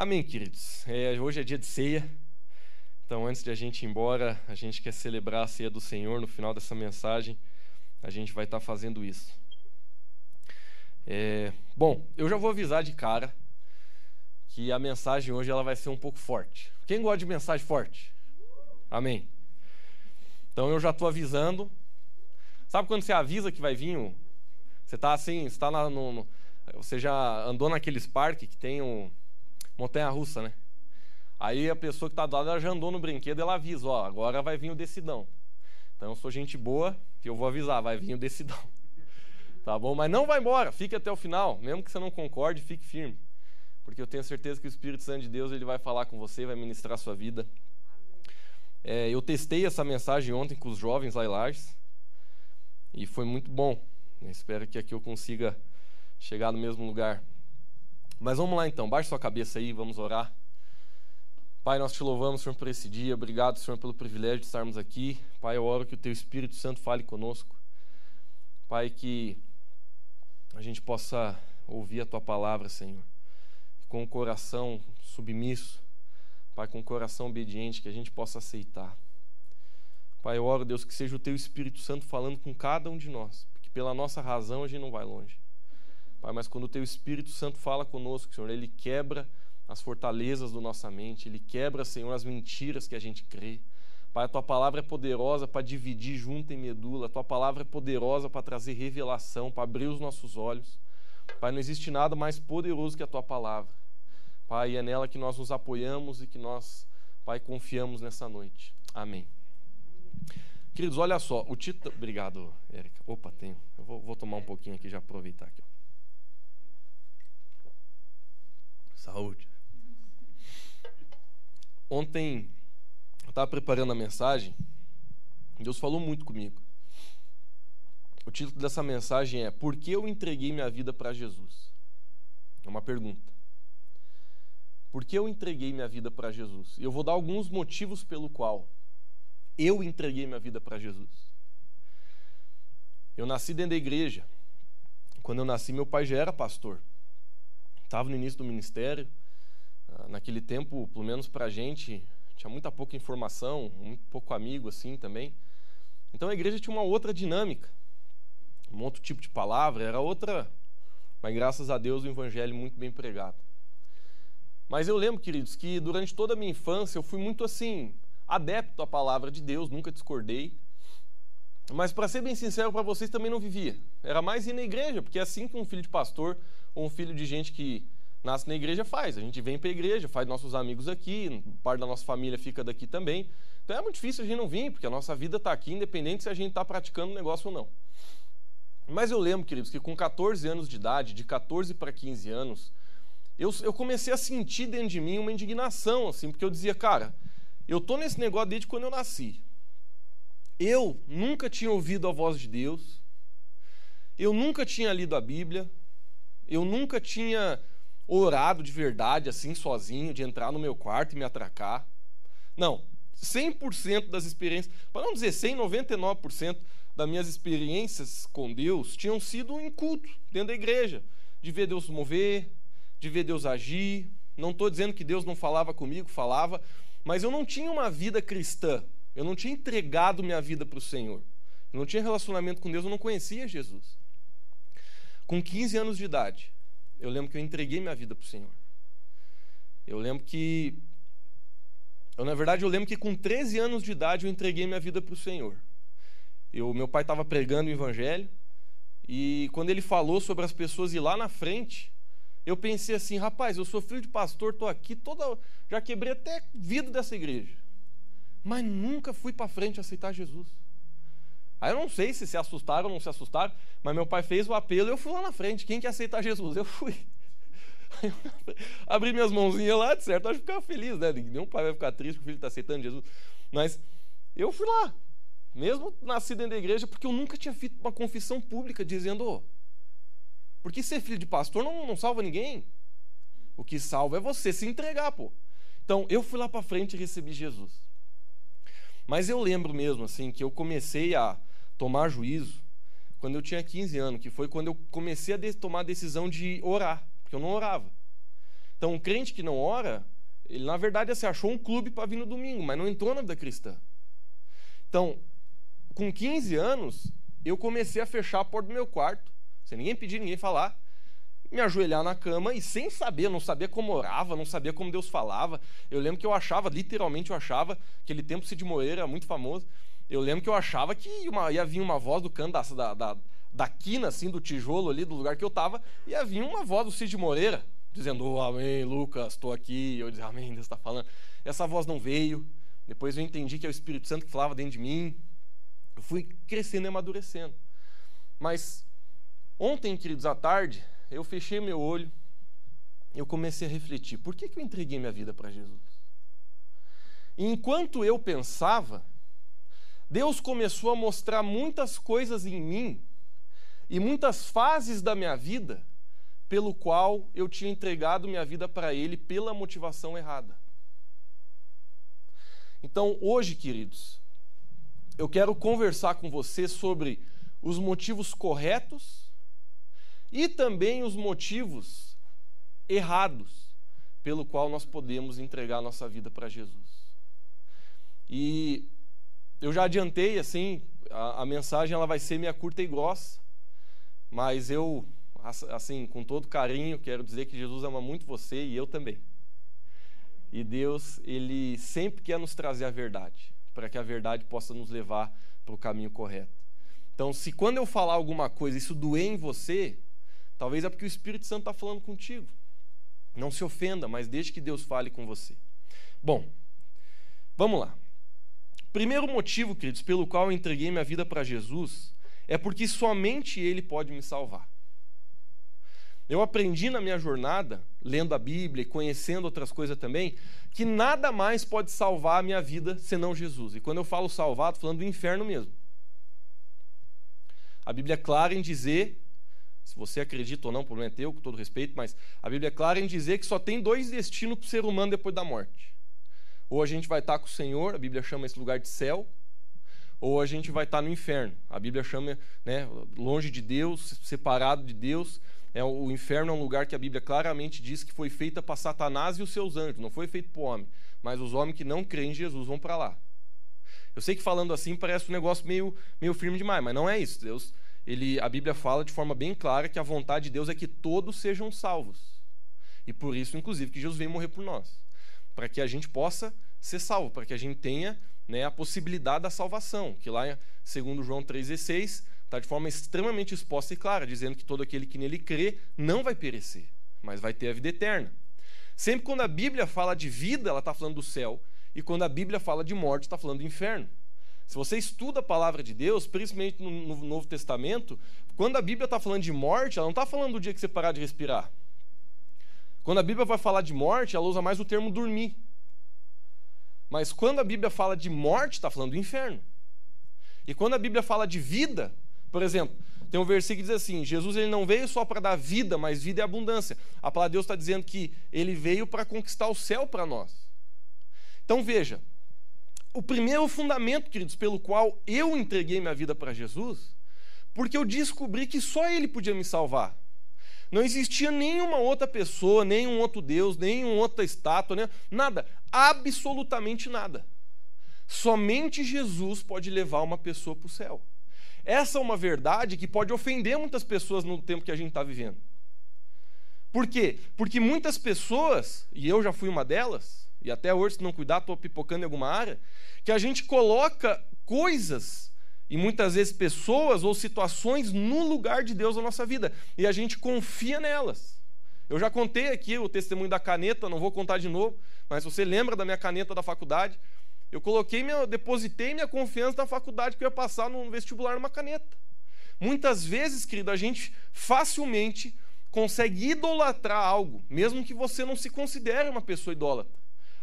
Amém, queridos. É, hoje é dia de ceia. Então, antes de a gente ir embora, a gente quer celebrar a ceia do Senhor. No final dessa mensagem, a gente vai estar fazendo isso. É, bom, eu já vou avisar de cara que a mensagem hoje ela vai ser um pouco forte. Quem gosta de mensagem forte? Amém. Então eu já estou avisando. Sabe quando você avisa que vai vir? Você está assim, está no, no, você já andou naqueles parques que tem um montanha-russa, né? Aí a pessoa que está do lado ela já andou no brinquedo, ela avisa, ó, agora vai vir o decidão. Então eu sou gente boa e eu vou avisar, vai vir o decidão. Tá bom? Mas não vai embora, fique até o final, mesmo que você não concorde, fique firme. Porque eu tenho certeza que o Espírito Santo de Deus ele vai falar com você, vai ministrar a sua vida. É, eu testei essa mensagem ontem com os jovens lá em Lages, e foi muito bom. Eu espero que aqui eu consiga chegar no mesmo lugar. Mas vamos lá então, baixe sua cabeça aí, vamos orar. Pai, nós te louvamos, Senhor, por esse dia. Obrigado, Senhor, pelo privilégio de estarmos aqui. Pai, eu oro que o Teu Espírito Santo fale conosco. Pai, que a gente possa ouvir a Tua palavra, Senhor, com o coração submisso, Pai, com o coração obediente, que a gente possa aceitar. Pai, eu oro, Deus, que seja o Teu Espírito Santo falando com cada um de nós, porque pela nossa razão a gente não vai longe. Pai, mas quando o Teu Espírito Santo fala conosco, Senhor, Ele quebra as fortalezas da nossa mente, Ele quebra, Senhor, as mentiras que a gente crê. Pai, a Tua palavra é poderosa para dividir junto em medula, a Tua palavra é poderosa para trazer revelação, para abrir os nossos olhos. Pai, não existe nada mais poderoso que a Tua palavra. Pai, é nela que nós nos apoiamos e que nós, Pai, confiamos nessa noite. Amém. Queridos, olha só, o título. Obrigado, Érica. Opa, tenho. Eu vou, vou tomar um pouquinho aqui, já aproveitar aqui. Saúde. Ontem eu estava preparando a mensagem, Deus falou muito comigo. O título dessa mensagem é Por que eu entreguei minha vida para Jesus? É uma pergunta. Por que eu entreguei minha vida para Jesus? E eu vou dar alguns motivos pelo qual eu entreguei minha vida para Jesus. Eu nasci dentro da igreja. Quando eu nasci, meu pai já era pastor estava no início do ministério. Ah, naquele tempo, pelo menos para a gente, tinha muita pouca informação, muito pouco amigo assim também. Então a igreja tinha uma outra dinâmica, um outro tipo de palavra, era outra. Mas graças a Deus o evangelho muito bem pregado. Mas eu lembro, queridos, que durante toda a minha infância eu fui muito assim, adepto à palavra de Deus, nunca discordei. Mas para ser bem sincero para vocês, também não vivia. Era mais ir na igreja, porque é assim que um filho de pastor ou um filho de gente que nasce na igreja faz. A gente vem para a igreja, faz nossos amigos aqui, parte da nossa família fica daqui também. Então é muito difícil a gente não vir, porque a nossa vida está aqui, independente se a gente está praticando o negócio ou não. Mas eu lembro, queridos, que com 14 anos de idade, de 14 para 15 anos, eu, eu comecei a sentir dentro de mim uma indignação, assim, porque eu dizia, cara, eu tô nesse negócio desde quando eu nasci. Eu nunca tinha ouvido a voz de Deus, eu nunca tinha lido a Bíblia, eu nunca tinha orado de verdade, assim, sozinho, de entrar no meu quarto e me atracar. Não, 100% das experiências, para não dizer 100, 99% das minhas experiências com Deus tinham sido em culto, dentro da igreja, de ver Deus mover, de ver Deus agir. Não estou dizendo que Deus não falava comigo, falava, mas eu não tinha uma vida cristã, eu não tinha entregado minha vida para o Senhor, eu não tinha relacionamento com Deus, eu não conhecia Jesus. Com 15 anos de idade, eu lembro que eu entreguei minha vida para o Senhor. Eu lembro que. Eu, na verdade, eu lembro que com 13 anos de idade eu entreguei minha vida para o Senhor. Eu, meu pai estava pregando o Evangelho, e quando ele falou sobre as pessoas ir lá na frente, eu pensei assim: rapaz, eu sou filho de pastor, estou aqui, toda, já quebrei até vida dessa igreja, mas nunca fui para frente aceitar Jesus. Aí eu não sei se se assustaram ou não se assustaram, mas meu pai fez o apelo eu fui lá na frente. Quem quer aceitar Jesus? Eu fui. Abri minhas mãozinhas lá, de certo, acho que ficava feliz, né? Nenhum pai vai ficar triste que o filho está aceitando Jesus. Mas eu fui lá, mesmo nascido dentro da igreja, porque eu nunca tinha feito uma confissão pública dizendo: oh, porque ser filho de pastor não, não salva ninguém. O que salva é você se entregar, pô. Então eu fui lá para frente e recebi Jesus. Mas eu lembro mesmo, assim, que eu comecei a tomar juízo quando eu tinha 15 anos, que foi quando eu comecei a tomar a decisão de orar, porque eu não orava. Então, um crente que não ora, ele na verdade assim, achou um clube para vir no domingo, mas não entrou na vida cristã. Então, com 15 anos, eu comecei a fechar a porta do meu quarto, sem ninguém pedir, ninguém falar, me ajoelhar na cama e sem saber, não sabia como orava, não sabia como Deus falava. Eu lembro que eu achava, literalmente eu achava, aquele tempo Cid Moreira, muito famoso, eu lembro que eu achava que uma, ia vir uma voz do canto da, da, da quina, assim, do tijolo ali, do lugar que eu estava, ia vir uma voz do Cid Moreira, dizendo, oh, amém, Lucas, estou aqui. Eu dizia, amém, Deus está falando. Essa voz não veio. Depois eu entendi que é o Espírito Santo que falava dentro de mim. Eu fui crescendo e amadurecendo. Mas ontem, queridos, à tarde, eu fechei meu olho, eu comecei a refletir: por que, que eu entreguei minha vida para Jesus? E enquanto eu pensava, Deus começou a mostrar muitas coisas em mim e muitas fases da minha vida pelo qual eu tinha entregado minha vida para Ele pela motivação errada. Então, hoje, queridos, eu quero conversar com você sobre os motivos corretos e também os motivos errados pelo qual nós podemos entregar nossa vida para Jesus. E eu já adiantei assim, a, a, mensagem ela vai ser meia curta e grossa, mas eu assim, com todo carinho, quero dizer que Jesus ama muito você e eu também. E Deus, ele sempre quer nos trazer a verdade, para que a verdade possa nos levar para o caminho correto. Então, se quando eu falar alguma coisa isso doer em você, Talvez é porque o Espírito Santo está falando contigo. Não se ofenda, mas deixe que Deus fale com você. Bom, vamos lá. Primeiro motivo, queridos, pelo qual eu entreguei minha vida para Jesus é porque somente Ele pode me salvar. Eu aprendi na minha jornada, lendo a Bíblia e conhecendo outras coisas também, que nada mais pode salvar a minha vida senão Jesus. E quando eu falo salvar, estou falando do inferno mesmo. A Bíblia é clara em dizer se você acredita ou não, o problema é teu, com todo respeito, mas a Bíblia é clara em dizer que só tem dois destinos para o ser humano depois da morte. Ou a gente vai estar com o Senhor, a Bíblia chama esse lugar de céu, ou a gente vai estar no inferno. A Bíblia chama, né, longe de Deus, separado de Deus. É, o inferno é um lugar que a Bíblia claramente diz que foi feita para Satanás e os seus anjos, não foi feito para o homem. Mas os homens que não creem em Jesus vão para lá. Eu sei que falando assim parece um negócio meio, meio firme demais, mas não é isso. Deus, ele, a Bíblia fala de forma bem clara que a vontade de Deus é que todos sejam salvos. E por isso, inclusive, que Jesus veio morrer por nós. Para que a gente possa ser salvo, para que a gente tenha né, a possibilidade da salvação. Que lá, segundo João 3,16, está de forma extremamente exposta e clara, dizendo que todo aquele que nele crê não vai perecer, mas vai ter a vida eterna. Sempre quando a Bíblia fala de vida, ela está falando do céu, e quando a Bíblia fala de morte, está falando do inferno. Se você estuda a palavra de Deus, principalmente no, no Novo Testamento, quando a Bíblia está falando de morte, ela não está falando do dia que você parar de respirar. Quando a Bíblia vai falar de morte, ela usa mais o termo dormir. Mas quando a Bíblia fala de morte, está falando do inferno. E quando a Bíblia fala de vida, por exemplo, tem um versículo que diz assim: Jesus ele não veio só para dar vida, mas vida e abundância. A palavra de Deus está dizendo que ele veio para conquistar o céu para nós. Então veja, o primeiro fundamento, queridos, pelo qual eu entreguei minha vida para Jesus, porque eu descobri que só Ele podia me salvar. Não existia nenhuma outra pessoa, nenhum outro Deus, nenhuma outra estátua, nem, nada, absolutamente nada. Somente Jesus pode levar uma pessoa para o céu. Essa é uma verdade que pode ofender muitas pessoas no tempo que a gente está vivendo. Por quê? Porque muitas pessoas, e eu já fui uma delas, e até hoje, se não cuidar, estou pipocando em alguma área, que a gente coloca coisas e muitas vezes pessoas ou situações no lugar de Deus na nossa vida e a gente confia nelas. Eu já contei aqui o testemunho da caneta, não vou contar de novo, mas você lembra da minha caneta da faculdade? Eu coloquei minha, depositei minha confiança na faculdade que eu ia passar no vestibular numa caneta. Muitas vezes, querido, a gente facilmente consegue idolatrar algo, mesmo que você não se considere uma pessoa idólatra.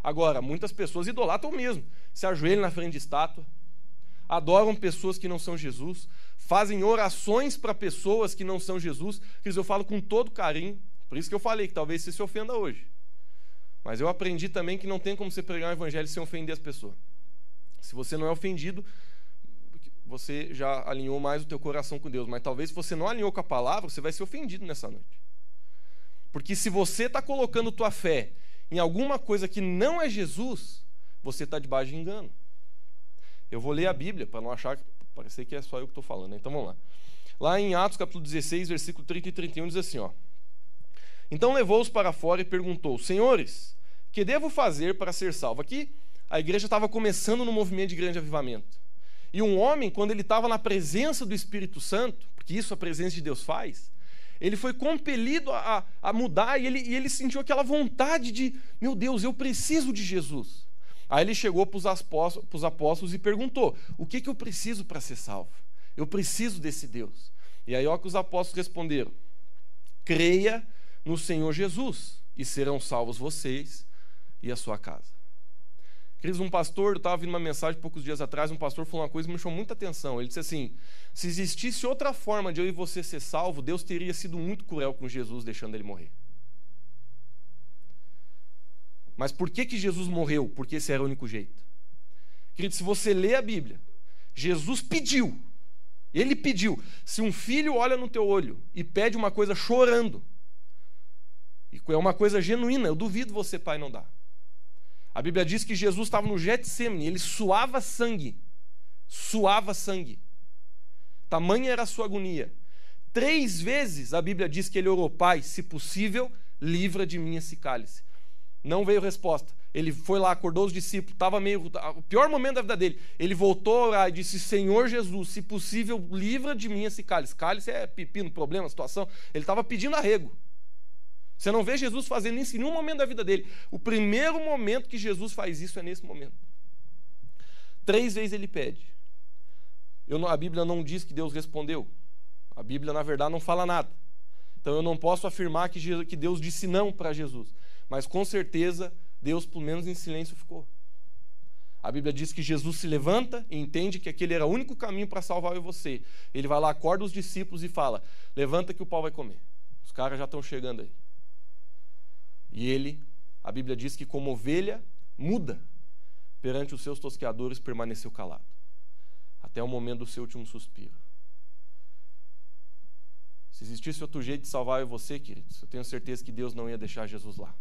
Agora, muitas pessoas idolatram mesmo, se ajoelham na frente de estátua, adoram pessoas que não são Jesus, fazem orações para pessoas que não são Jesus, que eu falo com todo carinho, por isso que eu falei que talvez você se ofenda hoje. Mas eu aprendi também que não tem como você pregar o evangelho sem ofender as pessoas. Se você não é ofendido, você já alinhou mais o teu coração com Deus, mas talvez se você não alinhou com a palavra, você vai ser ofendido nessa noite. Porque se você está colocando tua fé em alguma coisa que não é Jesus, você está debaixo de engano. Eu vou ler a Bíblia para não achar parecer que é só eu que estou falando. Né? Então vamos lá. Lá em Atos capítulo 16, versículo 30 e 31 diz assim, ó. Então levou-os para fora e perguntou: Senhores, que devo fazer para ser salvo? Aqui a igreja estava começando no movimento de grande avivamento. E um homem, quando ele estava na presença do Espírito Santo, porque isso a presença de Deus faz, ele foi compelido a, a mudar e ele, e ele sentiu aquela vontade de: Meu Deus, eu preciso de Jesus. Aí ele chegou para os apóstolos, apóstolos, e perguntou: O que, que eu preciso para ser salvo? Eu preciso desse Deus. E aí, ó, que os apóstolos responderam: Creia no Senhor Jesus e serão salvos vocês e a sua casa. Queridos, um pastor, eu estava ouvindo uma mensagem poucos dias atrás, um pastor falou uma coisa que me chamou muita atenção. Ele disse assim: se existisse outra forma de eu e você ser salvo, Deus teria sido muito cruel com Jesus, deixando ele morrer. Mas por que, que Jesus morreu? Porque esse era o único jeito. Querido, se você lê a Bíblia, Jesus pediu, ele pediu. Se um filho olha no teu olho e pede uma coisa chorando, e é uma coisa genuína, eu duvido você, pai, não dar. A Bíblia diz que Jesus estava no Getsemane, ele suava sangue. Suava sangue. Tamanha era a sua agonia. Três vezes a Bíblia diz que ele orou, Pai, se possível, livra de mim esse cálice. Não veio resposta. Ele foi lá, acordou os discípulos, estava meio. O pior momento da vida dele. Ele voltou a orar e disse: Senhor Jesus, se possível, livra de mim esse cálice. Cálice é pepino, problema, situação. Ele estava pedindo arrego. Você não vê Jesus fazendo isso em nenhum momento da vida dele. O primeiro momento que Jesus faz isso é nesse momento. Três vezes ele pede. A Bíblia não diz que Deus respondeu. A Bíblia, na verdade, não fala nada. Então eu não posso afirmar que, Jesus, que Deus disse não para Jesus. Mas com certeza, Deus, pelo menos em silêncio, ficou. A Bíblia diz que Jesus se levanta e entende que aquele era o único caminho para salvar eu e você. Ele vai lá, acorda os discípulos e fala: Levanta que o pau vai comer. Os caras já estão chegando aí. E ele, a Bíblia diz que como ovelha muda perante os seus tosqueadores, permaneceu calado. Até o momento do seu último suspiro. Se existisse outro jeito de salvar eu você, queridos, eu tenho certeza que Deus não ia deixar Jesus lá.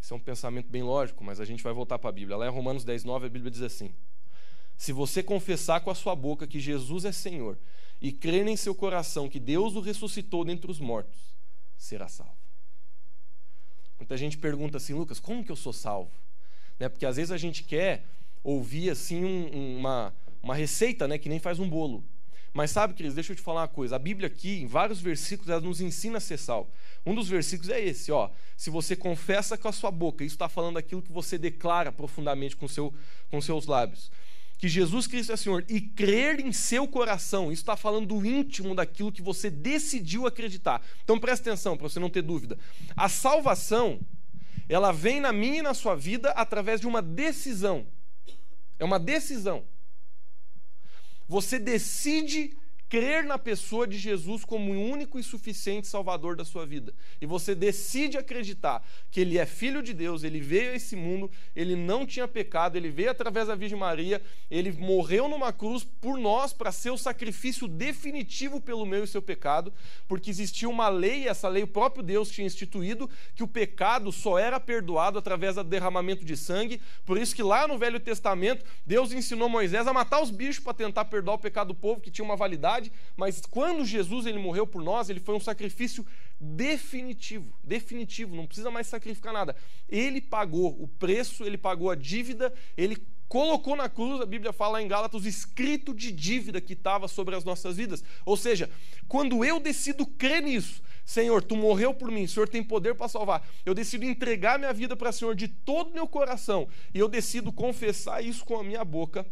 Isso é um pensamento bem lógico, mas a gente vai voltar para a Bíblia. Lá em Romanos 10, 9, a Bíblia diz assim: Se você confessar com a sua boca que Jesus é Senhor e crer em seu coração que Deus o ressuscitou dentre os mortos, será salvo. Muita gente pergunta assim, Lucas, como que eu sou salvo? Né? Porque às vezes a gente quer ouvir assim um, uma, uma receita, né? Que nem faz um bolo. Mas sabe, queridos, deixa eu te falar uma coisa. A Bíblia aqui, em vários versículos, ela nos ensina a ser salvo. Um dos versículos é esse, ó. Se você confessa com a sua boca, isso está falando aquilo que você declara profundamente com, seu, com seus lábios que Jesus Cristo é Senhor e crer em seu coração, isso está falando do íntimo daquilo que você decidiu acreditar. Então presta atenção para você não ter dúvida. A salvação, ela vem na minha e na sua vida através de uma decisão. É uma decisão. Você decide crer na pessoa de Jesus como o único e suficiente Salvador da sua vida. E você decide acreditar que Ele é Filho de Deus, Ele veio a esse mundo, Ele não tinha pecado, Ele veio através da Virgem Maria, Ele morreu numa cruz por nós para ser o sacrifício definitivo pelo meu e seu pecado, porque existia uma lei, essa lei o próprio Deus tinha instituído, que o pecado só era perdoado através do derramamento de sangue. Por isso que lá no Velho Testamento, Deus ensinou Moisés a matar os bichos para tentar perdoar o pecado do povo, que tinha uma validade mas quando Jesus ele morreu por nós, ele foi um sacrifício definitivo, definitivo, não precisa mais sacrificar nada. Ele pagou o preço, ele pagou a dívida, ele colocou na cruz, a Bíblia fala em Gálatas, o escrito de dívida que estava sobre as nossas vidas. Ou seja, quando eu decido crer nisso, Senhor, tu morreu por mim, Senhor tem poder para salvar. Eu decido entregar minha vida para o Senhor de todo o meu coração e eu decido confessar isso com a minha boca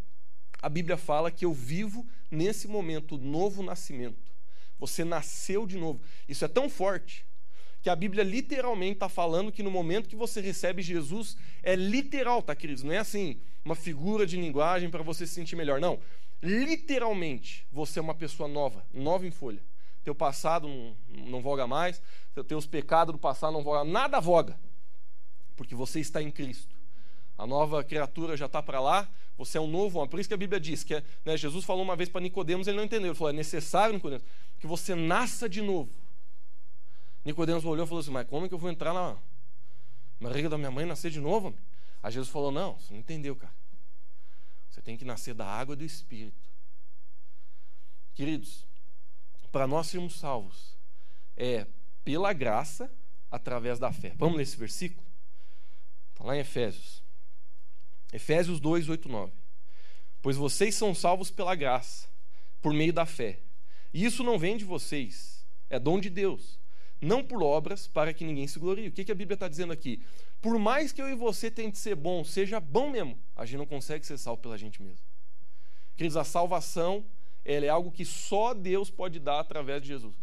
a Bíblia fala que eu vivo nesse momento novo nascimento. Você nasceu de novo. Isso é tão forte que a Bíblia literalmente está falando que no momento que você recebe Jesus, é literal, tá, queridos? Não é assim, uma figura de linguagem para você se sentir melhor. Não. Literalmente, você é uma pessoa nova, nova em folha. Teu passado não, não voga mais, teus pecados do passado não voga, nada voga, porque você está em Cristo. A nova criatura já está para lá, você é um novo homem. Por isso que a Bíblia diz que é, né, Jesus falou uma vez para Nicodemos, ele não entendeu. Ele falou: é necessário, Nicodemos, que você nasça de novo. Nicodemos olhou e falou assim: Mas como é que eu vou entrar na barriga da minha mãe e nascer de novo? Aí Jesus falou: Não, você não entendeu, cara. Você tem que nascer da água e do Espírito. Queridos, para nós sermos salvos, é pela graça, através da fé. Vamos ler esse versículo? Está lá em Efésios. Efésios 2, 8, 9. Pois vocês são salvos pela graça, por meio da fé. E isso não vem de vocês, é dom de Deus, não por obras para que ninguém se glorie. O que, que a Bíblia está dizendo aqui? Por mais que eu e você tente ser bom, seja bom mesmo, a gente não consegue ser salvo pela gente mesmo. Queridos, a salvação ela é algo que só Deus pode dar através de Jesus.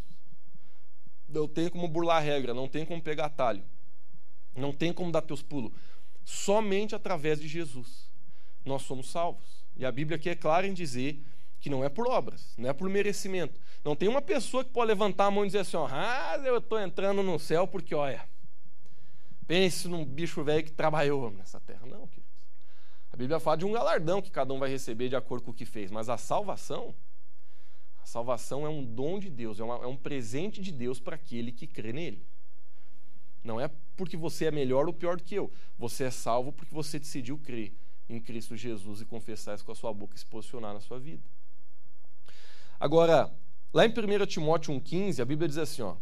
Não tem como burlar a regra, não tem como pegar atalho, não tem como dar teus pulos. Somente através de Jesus nós somos salvos. E a Bíblia aqui é clara em dizer que não é por obras, não é por merecimento. Não tem uma pessoa que pode levantar a mão e dizer assim: ó, ah, eu estou entrando no céu porque, olha, pense num bicho velho que trabalhou nessa terra. Não, queridos. A Bíblia fala de um galardão que cada um vai receber de acordo com o que fez, mas a salvação, a salvação é um dom de Deus, é, uma, é um presente de Deus para aquele que crê nele. Não é porque você é melhor ou pior do que eu. Você é salvo porque você decidiu crer em Cristo Jesus e confessar isso com a sua boca e se posicionar na sua vida. Agora, lá em 1 Timóteo 1,15, a Bíblia diz assim: ó,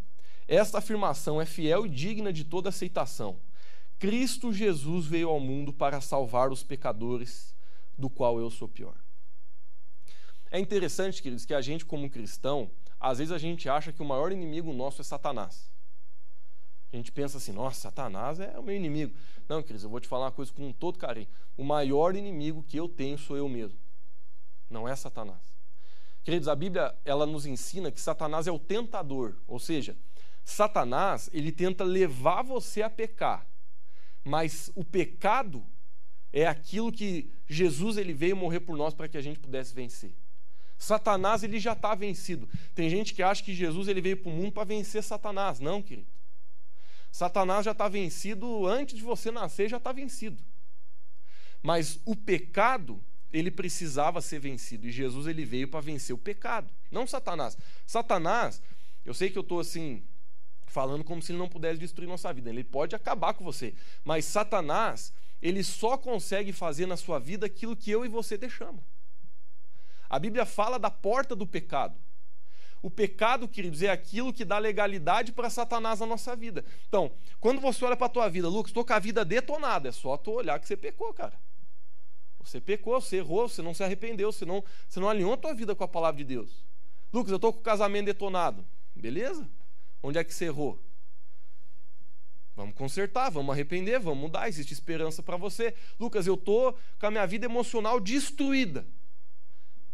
esta afirmação é fiel e digna de toda aceitação. Cristo Jesus veio ao mundo para salvar os pecadores, do qual eu sou pior. É interessante, queridos, que a gente, como cristão, às vezes a gente acha que o maior inimigo nosso é Satanás. A gente pensa assim, nossa, Satanás é o meu inimigo. Não, queridos, eu vou te falar uma coisa com todo carinho. O maior inimigo que eu tenho sou eu mesmo. Não é Satanás. Queridos, a Bíblia ela nos ensina que Satanás é o tentador, ou seja, Satanás ele tenta levar você a pecar, mas o pecado é aquilo que Jesus ele veio morrer por nós para que a gente pudesse vencer. Satanás ele já está vencido. Tem gente que acha que Jesus ele veio para o mundo para vencer Satanás, não, querido. Satanás já está vencido antes de você nascer, já está vencido. Mas o pecado, ele precisava ser vencido. E Jesus ele veio para vencer o pecado, não Satanás. Satanás, eu sei que eu estou assim, falando como se ele não pudesse destruir nossa vida. Ele pode acabar com você. Mas Satanás, ele só consegue fazer na sua vida aquilo que eu e você deixamos. A Bíblia fala da porta do pecado. O pecado, queridos, é aquilo que dá legalidade para Satanás na nossa vida. Então, quando você olha para a tua vida, Lucas, estou com a vida detonada, é só tu olhar que você pecou, cara. Você pecou, você errou, você não se arrependeu, você não, você não alinhou a tua vida com a palavra de Deus. Lucas, eu estou com o casamento detonado. Beleza? Onde é que você errou? Vamos consertar, vamos arrepender, vamos mudar, existe esperança para você. Lucas, eu estou com a minha vida emocional destruída.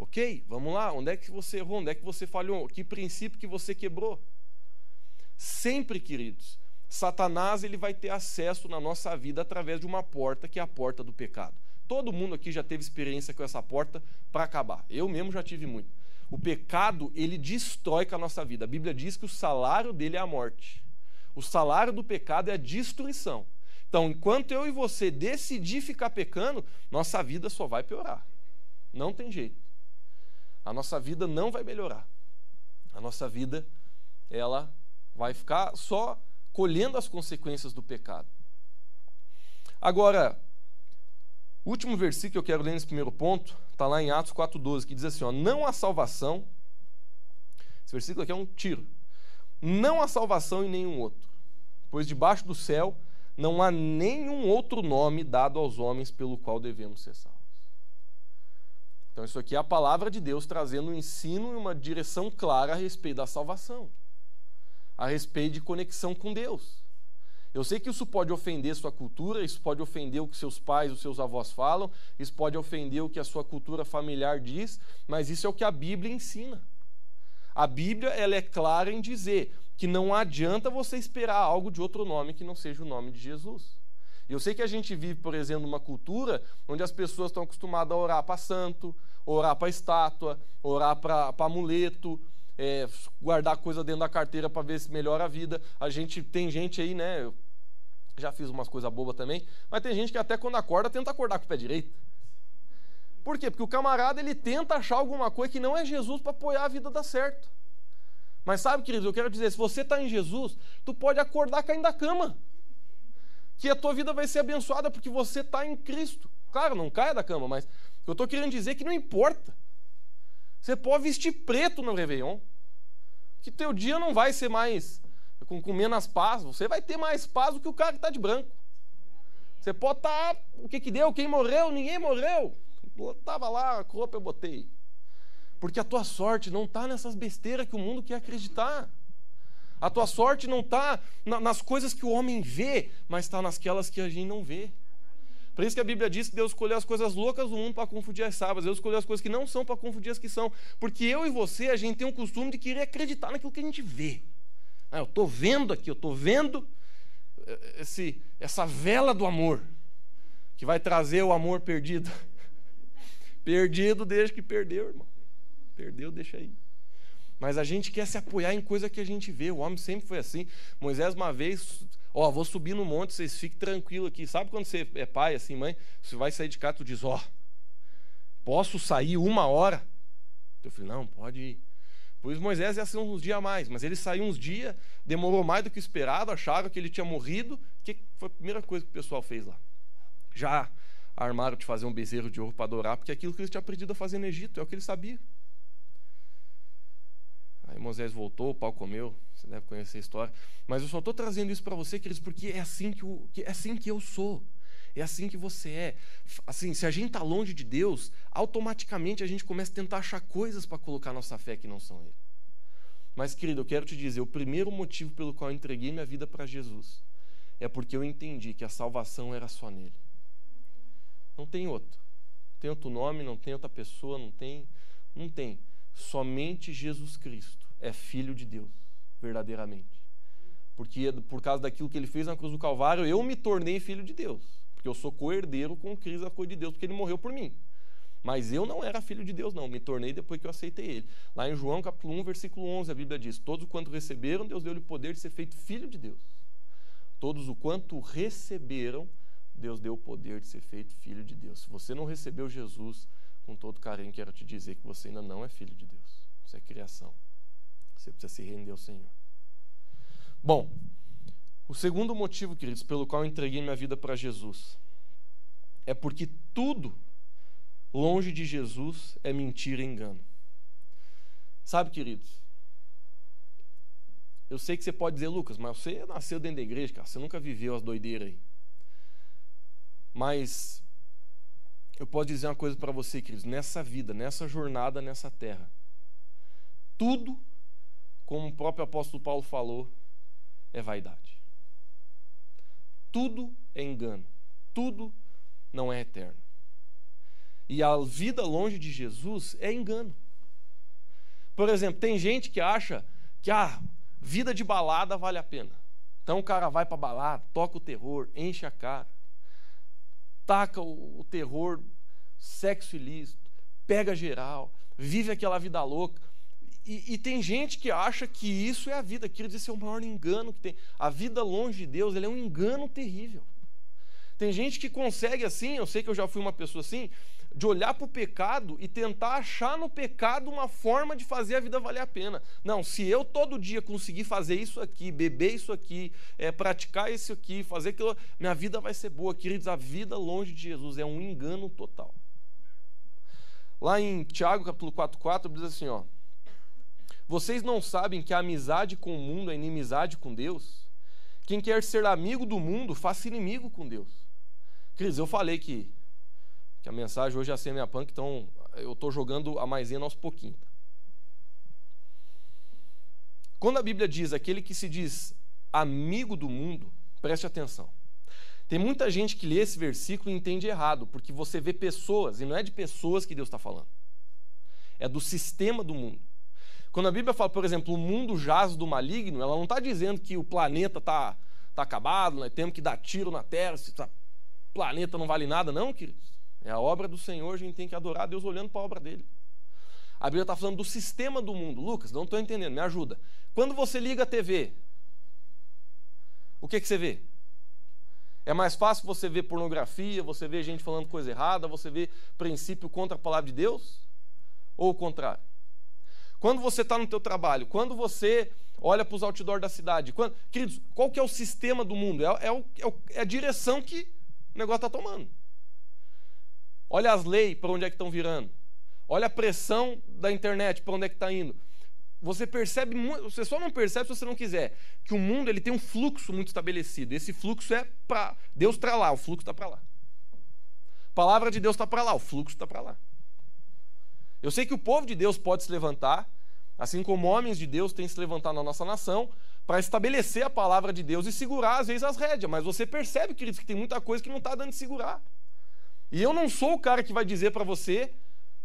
Ok, vamos lá. Onde é que você errou? Onde é que você falhou? Que princípio que você quebrou? Sempre, queridos, Satanás ele vai ter acesso na nossa vida através de uma porta que é a porta do pecado. Todo mundo aqui já teve experiência com essa porta para acabar. Eu mesmo já tive muito. O pecado, ele destrói com a nossa vida. A Bíblia diz que o salário dele é a morte. O salário do pecado é a destruição. Então, enquanto eu e você decidir ficar pecando, nossa vida só vai piorar. Não tem jeito a nossa vida não vai melhorar. A nossa vida, ela vai ficar só colhendo as consequências do pecado. Agora, o último versículo que eu quero ler nesse primeiro ponto está lá em Atos 4,12, que diz assim: ó, Não há salvação. Esse versículo aqui é um tiro. Não há salvação em nenhum outro, pois debaixo do céu não há nenhum outro nome dado aos homens pelo qual devemos ser salvos. Então, isso aqui é a palavra de Deus trazendo um ensino e uma direção clara a respeito da salvação, a respeito de conexão com Deus. Eu sei que isso pode ofender sua cultura, isso pode ofender o que seus pais, os seus avós falam, isso pode ofender o que a sua cultura familiar diz, mas isso é o que a Bíblia ensina. A Bíblia ela é clara em dizer que não adianta você esperar algo de outro nome que não seja o nome de Jesus. Eu sei que a gente vive, por exemplo, numa cultura onde as pessoas estão acostumadas a orar para santo, orar para estátua, orar para amuleto, é, guardar coisa dentro da carteira para ver se melhora a vida. A gente tem gente aí, né? Eu já fiz umas coisas bobas também, mas tem gente que até quando acorda tenta acordar com o pé direito. Por quê? Porque o camarada ele tenta achar alguma coisa que não é Jesus para apoiar a vida dar certo. Mas sabe, queridos, eu quero dizer, se você está em Jesus, tu pode acordar caindo da cama. Que a tua vida vai ser abençoada porque você está em Cristo. Claro, não caia da cama, mas eu estou querendo dizer é que não importa. Você pode vestir preto no Réveillon. Que teu dia não vai ser mais com, com menos paz. Você vai ter mais paz do que o cara que está de branco. Você pode estar. Tá, o que, que deu? Quem morreu? Ninguém morreu. Estava lá, a roupa eu botei. Porque a tua sorte não está nessas besteiras que o mundo quer acreditar. A tua sorte não está na, nas coisas que o homem vê, mas está nasquelas que a gente não vê. Por isso que a Bíblia diz que Deus escolheu as coisas loucas do mundo para confundir as sábias. Deus escolheu as coisas que não são para confundir as que são. Porque eu e você, a gente tem um costume de querer acreditar naquilo que a gente vê. Ah, eu estou vendo aqui, eu estou vendo eh, esse, essa vela do amor que vai trazer o amor perdido. perdido desde que perdeu, irmão. Perdeu, deixa aí. Mas a gente quer se apoiar em coisa que a gente vê. O homem sempre foi assim. Moisés, uma vez, ó, vou subir no monte, vocês fiquem tranquilos aqui. Sabe quando você é pai, assim, mãe? Você vai sair de casa, tu diz, ó, posso sair uma hora? Teu filho, não, pode ir. Pois Moisés ia ser uns dias a mais, mas ele saiu uns dias, demorou mais do que esperado, acharam que ele tinha morrido. O que foi a primeira coisa que o pessoal fez lá? Já armaram de fazer um bezerro de ouro para adorar, porque é aquilo que eles tinham aprendido a fazer no Egito, é o que eles sabiam. Aí Moisés voltou, o pau comeu, você deve conhecer a história. Mas eu só estou trazendo isso para você, queridos, porque é assim que, o, que, é assim que eu sou. É assim que você é. Assim, se a gente está longe de Deus, automaticamente a gente começa a tentar achar coisas para colocar nossa fé que não são Ele. Mas, querido, eu quero te dizer: o primeiro motivo pelo qual eu entreguei minha vida para Jesus é porque eu entendi que a salvação era só nele. Não tem outro. Não tem outro nome, não tem outra pessoa, não tem. Não tem. Somente Jesus Cristo é filho de Deus, verdadeiramente. Porque por causa daquilo que ele fez na cruz do Calvário, eu me tornei filho de Deus. Porque eu sou co-herdeiro com Cristo da coisa de Deus, porque ele morreu por mim. Mas eu não era filho de Deus, não. Me tornei depois que eu aceitei ele. Lá em João capítulo 1, versículo 11, a Bíblia diz: Todos quanto receberam, Deus deu-lhe o poder de ser feito filho de Deus. Todos o quanto receberam, Deus deu o poder de ser feito filho de Deus. Se você não recebeu Jesus, com todo carinho, quero te dizer que você ainda não é filho de Deus. Você é criação. Você precisa se render ao Senhor. Bom, o segundo motivo, queridos, pelo qual eu entreguei minha vida para Jesus é porque tudo longe de Jesus é mentira e engano. Sabe, queridos? Eu sei que você pode dizer, Lucas, mas você nasceu dentro da igreja, cara, você nunca viveu as doideiras aí. Mas eu posso dizer uma coisa para você, queridos, nessa vida, nessa jornada, nessa terra, tudo, como o próprio apóstolo Paulo falou, é vaidade. Tudo é engano. Tudo não é eterno. E a vida longe de Jesus é engano. Por exemplo, tem gente que acha que a ah, vida de balada vale a pena. Então o cara vai para balada, toca o terror, enche a cara, taca o, o terror, sexo ilícito, pega geral, vive aquela vida louca. E, e, tem gente que acha que isso é a vida, que esse é o maior engano que tem. A vida longe de Deus é um engano terrível. Tem gente que consegue assim, eu sei que eu já fui uma pessoa assim, de olhar para o pecado e tentar achar no pecado uma forma de fazer a vida valer a pena. Não, se eu todo dia conseguir fazer isso aqui, beber isso aqui, é, praticar isso aqui, fazer aquilo, minha vida vai ser boa. Queridos, a vida longe de Jesus é um engano total. Lá em Tiago, capítulo 4,4, diz assim: ó. Vocês não sabem que a amizade com o mundo é inimizade com Deus? Quem quer ser amigo do mundo, faça inimigo com Deus. Cris, eu falei que, que a mensagem hoje é a semi punk, então eu estou jogando a maisena aos pouquinhos. Quando a Bíblia diz aquele que se diz amigo do mundo, preste atenção. Tem muita gente que lê esse versículo e entende errado, porque você vê pessoas, e não é de pessoas que Deus está falando, é do sistema do mundo. Quando a Bíblia fala, por exemplo, o mundo jaz do maligno, ela não está dizendo que o planeta está tá acabado, nós temos que dar tiro na Terra, tá planeta não vale nada, não, queridos. É a obra do Senhor, a gente tem que adorar Deus olhando para a obra dele. A Bíblia está falando do sistema do mundo. Lucas, não estou entendendo, me ajuda. Quando você liga a TV, o que, que você vê? É mais fácil você ver pornografia, você ver gente falando coisa errada, você ver princípio contra a palavra de Deus? Ou o contrário? Quando você está no teu trabalho, quando você olha para os outdoors da cidade. Quando, queridos, qual que é o sistema do mundo? É, é, é, é a direção que o negócio está tomando. Olha as leis para onde é que estão virando. Olha a pressão da internet para onde é que está indo. Você percebe, você só não percebe se você não quiser, que o mundo ele tem um fluxo muito estabelecido. Esse fluxo é para Deus está lá, o fluxo está para lá. A palavra de Deus está para lá, o fluxo está para lá. Eu sei que o povo de Deus pode se levantar, assim como homens de Deus têm se levantado na nossa nação, para estabelecer a palavra de Deus e segurar, às vezes, as rédeas. Mas você percebe, queridos, que tem muita coisa que não está dando de segurar. E eu não sou o cara que vai dizer para você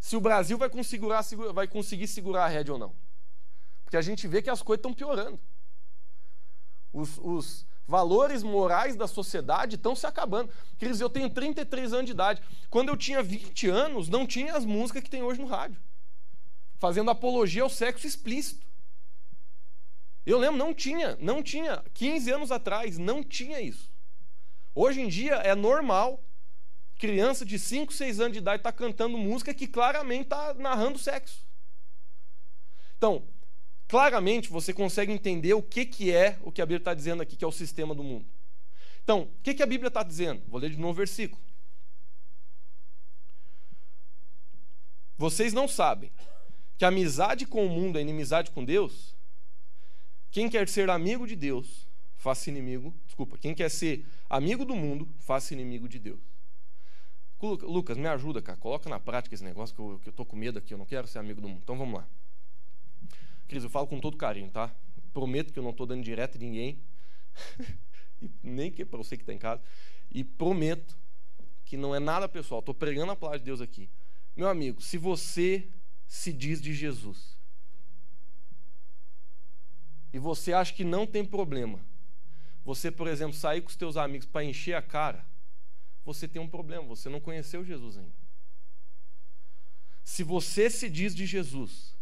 se o Brasil vai conseguir, vai conseguir segurar a rédea ou não. Porque a gente vê que as coisas estão piorando. Os, os, valores morais da sociedade estão se acabando. Queridos, eu tenho 33 anos de idade. Quando eu tinha 20 anos, não tinha as músicas que tem hoje no rádio. Fazendo apologia ao sexo explícito. Eu lembro, não tinha, não tinha. 15 anos atrás, não tinha isso. Hoje em dia é normal criança de 5, 6 anos de idade estar tá cantando música que claramente está narrando sexo. Então, claramente você consegue entender o que, que é o que a Bíblia está dizendo aqui, que é o sistema do mundo. Então, o que, que a Bíblia está dizendo? Vou ler de novo o versículo. Vocês não sabem que a amizade com o mundo é inimizade com Deus? Quem quer ser amigo de Deus, faça inimigo. Desculpa, quem quer ser amigo do mundo, faça inimigo de Deus. Lucas, me ajuda, cara. Coloca na prática esse negócio que eu, que eu tô com medo aqui. Eu não quero ser amigo do mundo. Então vamos lá. Cris, eu falo com todo carinho, tá? Prometo que eu não estou dando direto a ninguém, nem que para você que está em casa, e prometo que não é nada pessoal, estou pregando a palavra de Deus aqui. Meu amigo, se você se diz de Jesus e você acha que não tem problema, você, por exemplo, sair com os teus amigos para encher a cara, você tem um problema, você não conheceu Jesus ainda. Se você se diz de Jesus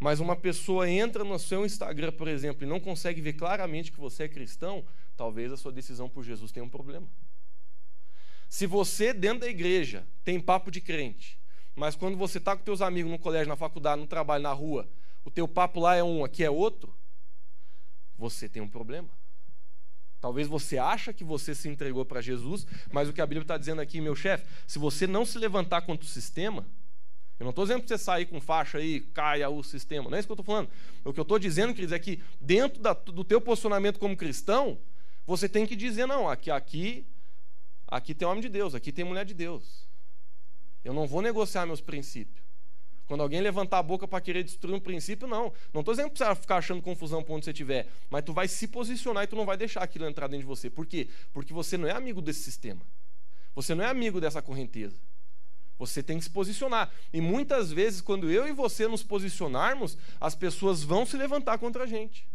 mas uma pessoa entra no seu Instagram, por exemplo, e não consegue ver claramente que você é cristão, talvez a sua decisão por Jesus tenha um problema. Se você, dentro da igreja, tem papo de crente, mas quando você está com teus amigos no colégio, na faculdade, no trabalho, na rua, o teu papo lá é um, aqui é outro, você tem um problema. Talvez você acha que você se entregou para Jesus, mas o que a Bíblia está dizendo aqui, meu chefe, se você não se levantar contra o sistema, eu não estou dizendo para você sair com faixa aí, caia o sistema. Não é isso que eu estou falando. O que eu estou dizendo, queridos, é que dentro da, do teu posicionamento como cristão, você tem que dizer, não, aqui, aqui, aqui tem homem de Deus, aqui tem mulher de Deus. Eu não vou negociar meus princípios. Quando alguém levantar a boca para querer destruir um princípio, não. Não estou dizendo para você ficar achando confusão por onde você estiver, mas tu vai se posicionar e tu não vai deixar aquilo entrar dentro de você. Por quê? Porque você não é amigo desse sistema. Você não é amigo dessa correnteza. Você tem que se posicionar. E muitas vezes, quando eu e você nos posicionarmos, as pessoas vão se levantar contra a gente.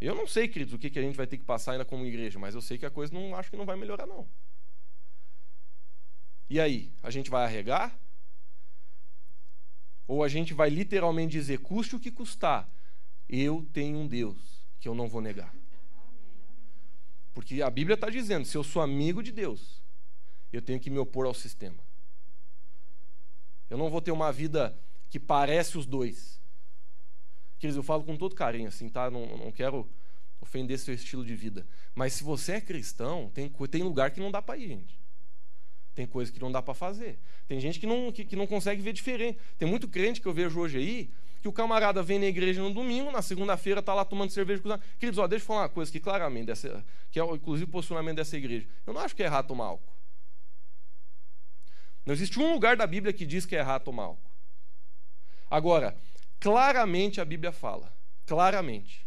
Eu não sei, queridos, o que, que a gente vai ter que passar ainda como igreja, mas eu sei que a coisa não acho que não vai melhorar, não. E aí, a gente vai arregar? Ou a gente vai literalmente dizer, custe o que custar, eu tenho um Deus que eu não vou negar. Porque a Bíblia está dizendo, se eu sou amigo de Deus, eu tenho que me opor ao sistema. Eu não vou ter uma vida que parece os dois. Queridos, eu falo com todo carinho, assim, tá? Não, não quero ofender seu estilo de vida. Mas se você é cristão, tem, tem lugar que não dá para ir, gente. Tem coisa que não dá para fazer. Tem gente que não, que, que não consegue ver diferente. Tem muito crente que eu vejo hoje aí, que o camarada vem na igreja no domingo, na segunda-feira está lá tomando cerveja com os Queridos, ó, deixa eu falar uma coisa que claramente, dessa, que é inclusive o posicionamento dessa igreja. Eu não acho que é errado tomar álcool. Não existe um lugar da Bíblia que diz que é errado tomar álcool. Agora, claramente a Bíblia fala, claramente,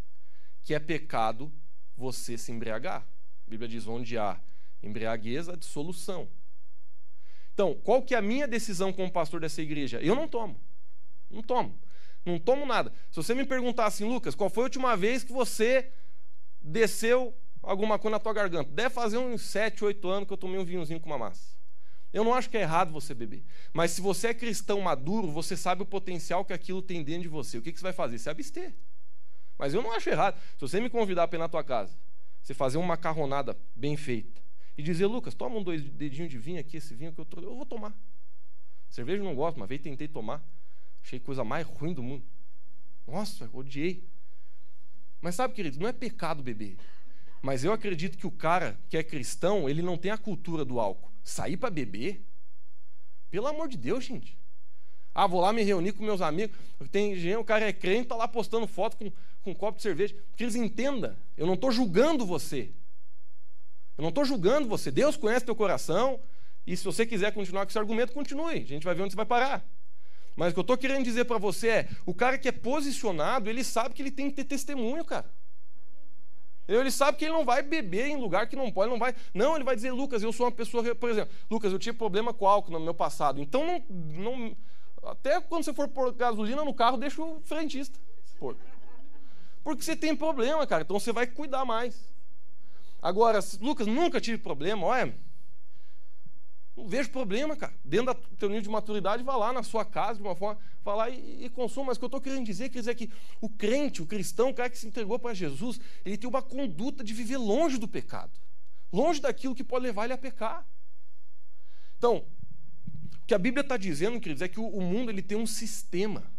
que é pecado você se embriagar. A Bíblia diz onde há embriagueza, dissolução. Então, qual que é a minha decisão como pastor dessa igreja? Eu não tomo. Não tomo. Não tomo nada. Se você me perguntar assim, Lucas, qual foi a última vez que você desceu alguma coisa na tua garganta? Deve fazer uns 7, 8 anos que eu tomei um vinhozinho com uma massa. Eu não acho que é errado você beber. Mas se você é cristão maduro, você sabe o potencial que aquilo tem dentro de você. O que, que você vai fazer? Se abster. Mas eu não acho errado. Se você me convidar para ir na tua casa, você fazer uma macarronada bem feita e dizer, Lucas, toma um dois dedinhos de vinho aqui, esse vinho que eu trouxe, eu vou tomar. Cerveja eu não gosto, uma vez tentei tomar. Achei coisa mais ruim do mundo. Nossa, odiei. Mas sabe, querido, não é pecado beber. Mas eu acredito que o cara que é cristão, ele não tem a cultura do álcool. Sair para beber? Pelo amor de Deus, gente. Ah, vou lá me reunir com meus amigos. Tem gente, o cara é crente, tá lá postando foto com, com um copo de cerveja. Que eles entendam, eu não estou julgando você. Eu não estou julgando você. Deus conhece teu coração. E se você quiser continuar com esse argumento, continue. A gente vai ver onde você vai parar. Mas o que eu estou querendo dizer para você é: o cara que é posicionado, ele sabe que ele tem que ter testemunho, cara. Ele sabe que ele não vai beber em lugar que não pode, não vai. Não, ele vai dizer, Lucas, eu sou uma pessoa, por exemplo, Lucas, eu tive problema com álcool no meu passado. Então não, não até quando você for pôr gasolina no carro, deixa o frentista pôr. Porque você tem problema, cara. Então você vai cuidar mais. Agora, Lucas, nunca tive problema, olha. Não vejo problema, cara. Dentro do teu nível de maturidade, vá lá na sua casa, de uma forma, vá lá e, e consuma. Mas o que eu estou querendo dizer, quer dizer que o crente, o cristão, o cara que se entregou para Jesus, ele tem uma conduta de viver longe do pecado. Longe daquilo que pode levar ele a pecar. Então, o que a Bíblia está dizendo, queridos, é que o, o mundo ele tem um sistema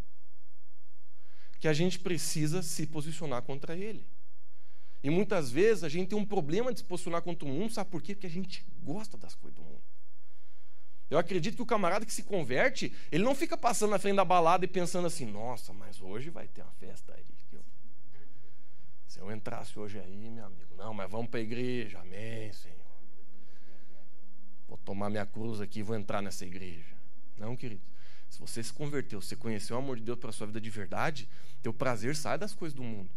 que a gente precisa se posicionar contra ele. E muitas vezes a gente tem um problema de se posicionar contra o mundo, sabe por quê? Porque a gente gosta das coisas do mundo. Eu acredito que o camarada que se converte, ele não fica passando na frente da balada e pensando assim: nossa, mas hoje vai ter uma festa aí. Se eu entrasse hoje aí, meu amigo, não, mas vamos para a igreja, amém, Senhor. Vou tomar minha cruz aqui e vou entrar nessa igreja. Não, querido. Se você se converteu, você conheceu o amor de Deus para sua vida de verdade, teu prazer sai das coisas do mundo.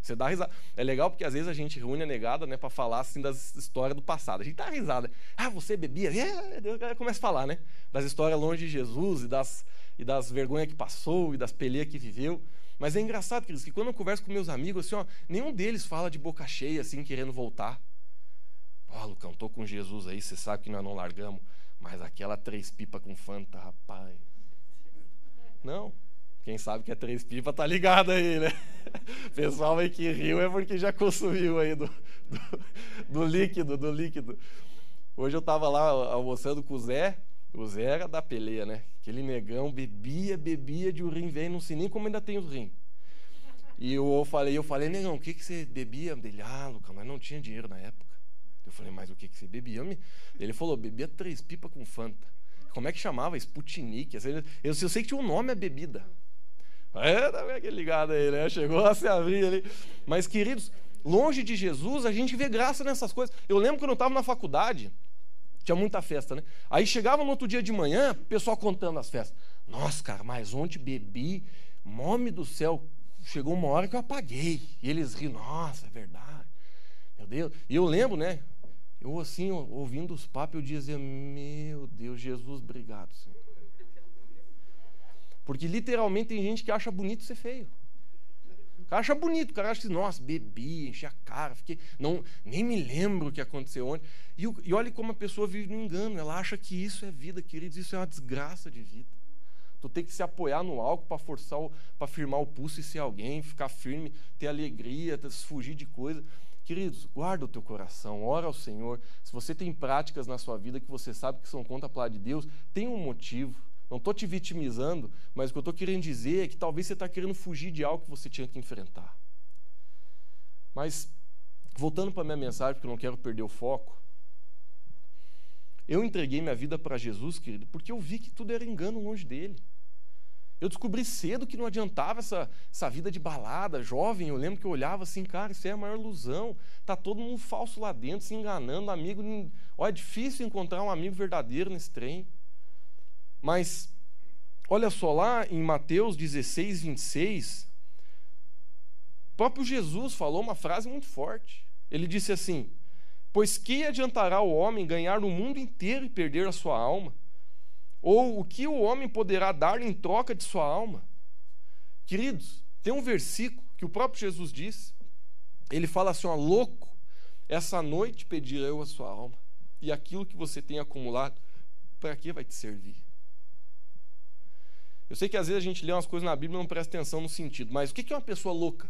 Você dá risada. É legal porque às vezes a gente reúne a negada, né, para falar assim das histórias do passado. A gente dá risada. Ah, você bebia? É, começa a falar, né? Das histórias longe de Jesus e das, e das vergonhas que passou e das peleias que viveu. Mas é engraçado, queridos, que quando eu converso com meus amigos, assim, ó, nenhum deles fala de boca cheia, assim, querendo voltar. Ó, oh, Lucão, tô com Jesus aí, você sabe que nós não largamos. Mas aquela três pipa com Fanta, rapaz. Não. Quem sabe que é três pipa tá ligado aí, né? O pessoal aí que riu é porque já consumiu aí do, do, do líquido, do líquido. Hoje eu tava lá almoçando com o Zé, o Zé era da peleia, né? Aquele negão bebia, bebia de urim velho, não sei nem como ainda tem o rim. E eu falei, eu falei, negão, o que, que você bebia? Ele, ah, Lucas, mas não tinha dinheiro na época. Eu falei, mas o que, que você bebia? Ele falou, bebia três pipas com Fanta. Como é que chamava? Sputnik. Eu, eu sei que tinha um nome a bebida. É, tá aquele ligado aí, né? Chegou a se abrir ali. Mas, queridos, longe de Jesus, a gente vê graça nessas coisas. Eu lembro quando eu estava na faculdade, tinha muita festa, né? Aí chegava no outro dia de manhã, o pessoal contando as festas. Nossa, cara, mas ontem bebi, nome do céu, chegou uma hora que eu apaguei. E eles riam, nossa, é verdade. Meu Deus. E eu lembro, né? Eu assim, ouvindo os papos, eu dizia, meu Deus, Jesus, obrigado, Senhor. Porque literalmente tem gente que acha bonito ser feio. O cara acha bonito, o cara acha que, nossa, bebi, enchi a cara, fiquei. Não, nem me lembro o que aconteceu ontem. E, e olha como a pessoa vive no engano. Ela acha que isso é vida, queridos, isso é uma desgraça de vida. Tu tem que se apoiar no álcool para forçar, para firmar o pulso e ser alguém, ficar firme, ter alegria, fugir de coisa. Queridos, guarda o teu coração, ora ao Senhor. Se você tem práticas na sua vida que você sabe que são contra a palavra de Deus, tem um motivo. Não estou te vitimizando, mas o que eu estou querendo dizer é que talvez você está querendo fugir de algo que você tinha que enfrentar. Mas, voltando para a minha mensagem, porque eu não quero perder o foco. Eu entreguei minha vida para Jesus, querido, porque eu vi que tudo era engano longe dele. Eu descobri cedo que não adiantava essa, essa vida de balada, jovem. Eu lembro que eu olhava assim, cara, isso é a maior ilusão. Tá todo mundo falso lá dentro, se enganando, amigo. Olha, é difícil encontrar um amigo verdadeiro nesse trem. Mas, olha só lá em Mateus 16, 26, o próprio Jesus falou uma frase muito forte. Ele disse assim: Pois que adiantará o homem ganhar o mundo inteiro e perder a sua alma? Ou o que o homem poderá dar em troca de sua alma? Queridos, tem um versículo que o próprio Jesus diz. Ele fala assim: ó, louco, essa noite pedirei eu a sua alma, e aquilo que você tem acumulado, para que vai te servir? Eu sei que às vezes a gente lê umas coisas na Bíblia e não presta atenção no sentido, mas o que é uma pessoa louca?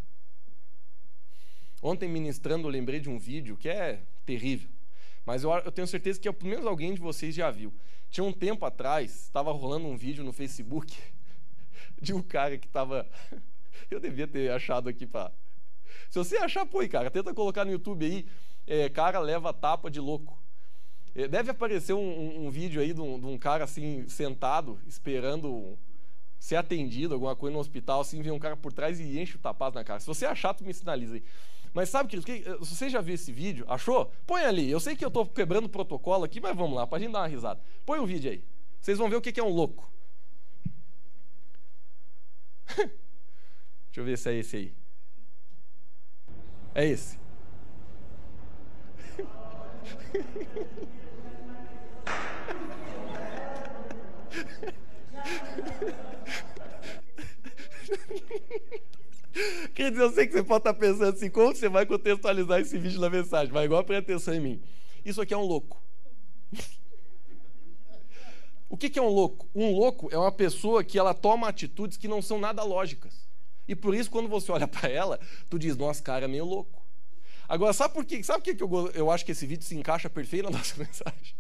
Ontem, ministrando, eu lembrei de um vídeo que é terrível, mas eu, eu tenho certeza que pelo menos alguém de vocês já viu. Tinha um tempo atrás, estava rolando um vídeo no Facebook. de um cara que estava. Eu devia ter achado aqui para. Se você achar, põe, cara. Tenta colocar no YouTube aí. É, cara leva tapa de louco. É, deve aparecer um, um, um vídeo aí de um, de um, cara assim, sentado, esperando ser atendido, alguma coisa no hospital, assim, vem um cara por trás e enche o tapaz na cara. Se você achar, tu me sinaliza aí. Mas sabe, queridos, que, eh, se você já viu esse vídeo, achou? Põe ali. Eu sei que eu estou quebrando o protocolo aqui, mas vamos lá, para gente dar uma risada. Põe o vídeo aí. Vocês vão ver o que é um louco. Deixa eu ver se é esse aí. É esse. Queridos, eu sei que você pode estar pensando assim, como você vai contextualizar esse vídeo na mensagem? Vai igual presta atenção em mim. Isso aqui é um louco. o que é um louco? Um louco é uma pessoa que ela toma atitudes que não são nada lógicas. E por isso, quando você olha para ela, tu diz, nossa, cara, é meio louco. Agora, sabe por quê? Sabe por que eu, eu acho que esse vídeo se encaixa perfeito na nossa mensagem?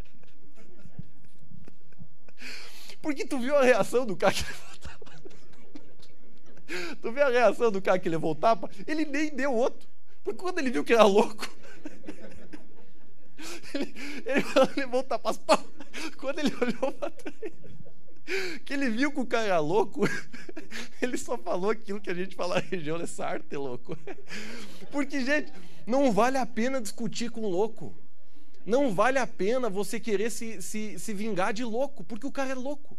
Porque tu viu a reação do cara que Tu vê a reação do cara que levou o tapa? Ele nem deu outro. Porque quando ele viu que era louco, ele, ele levou o tapa. Quando ele olhou para trás, que ele viu que o cara era louco, ele só falou aquilo que a gente fala na região dessa arte, louco. Porque, gente, não vale a pena discutir com louco. Não vale a pena você querer se, se, se vingar de louco, porque o cara é louco.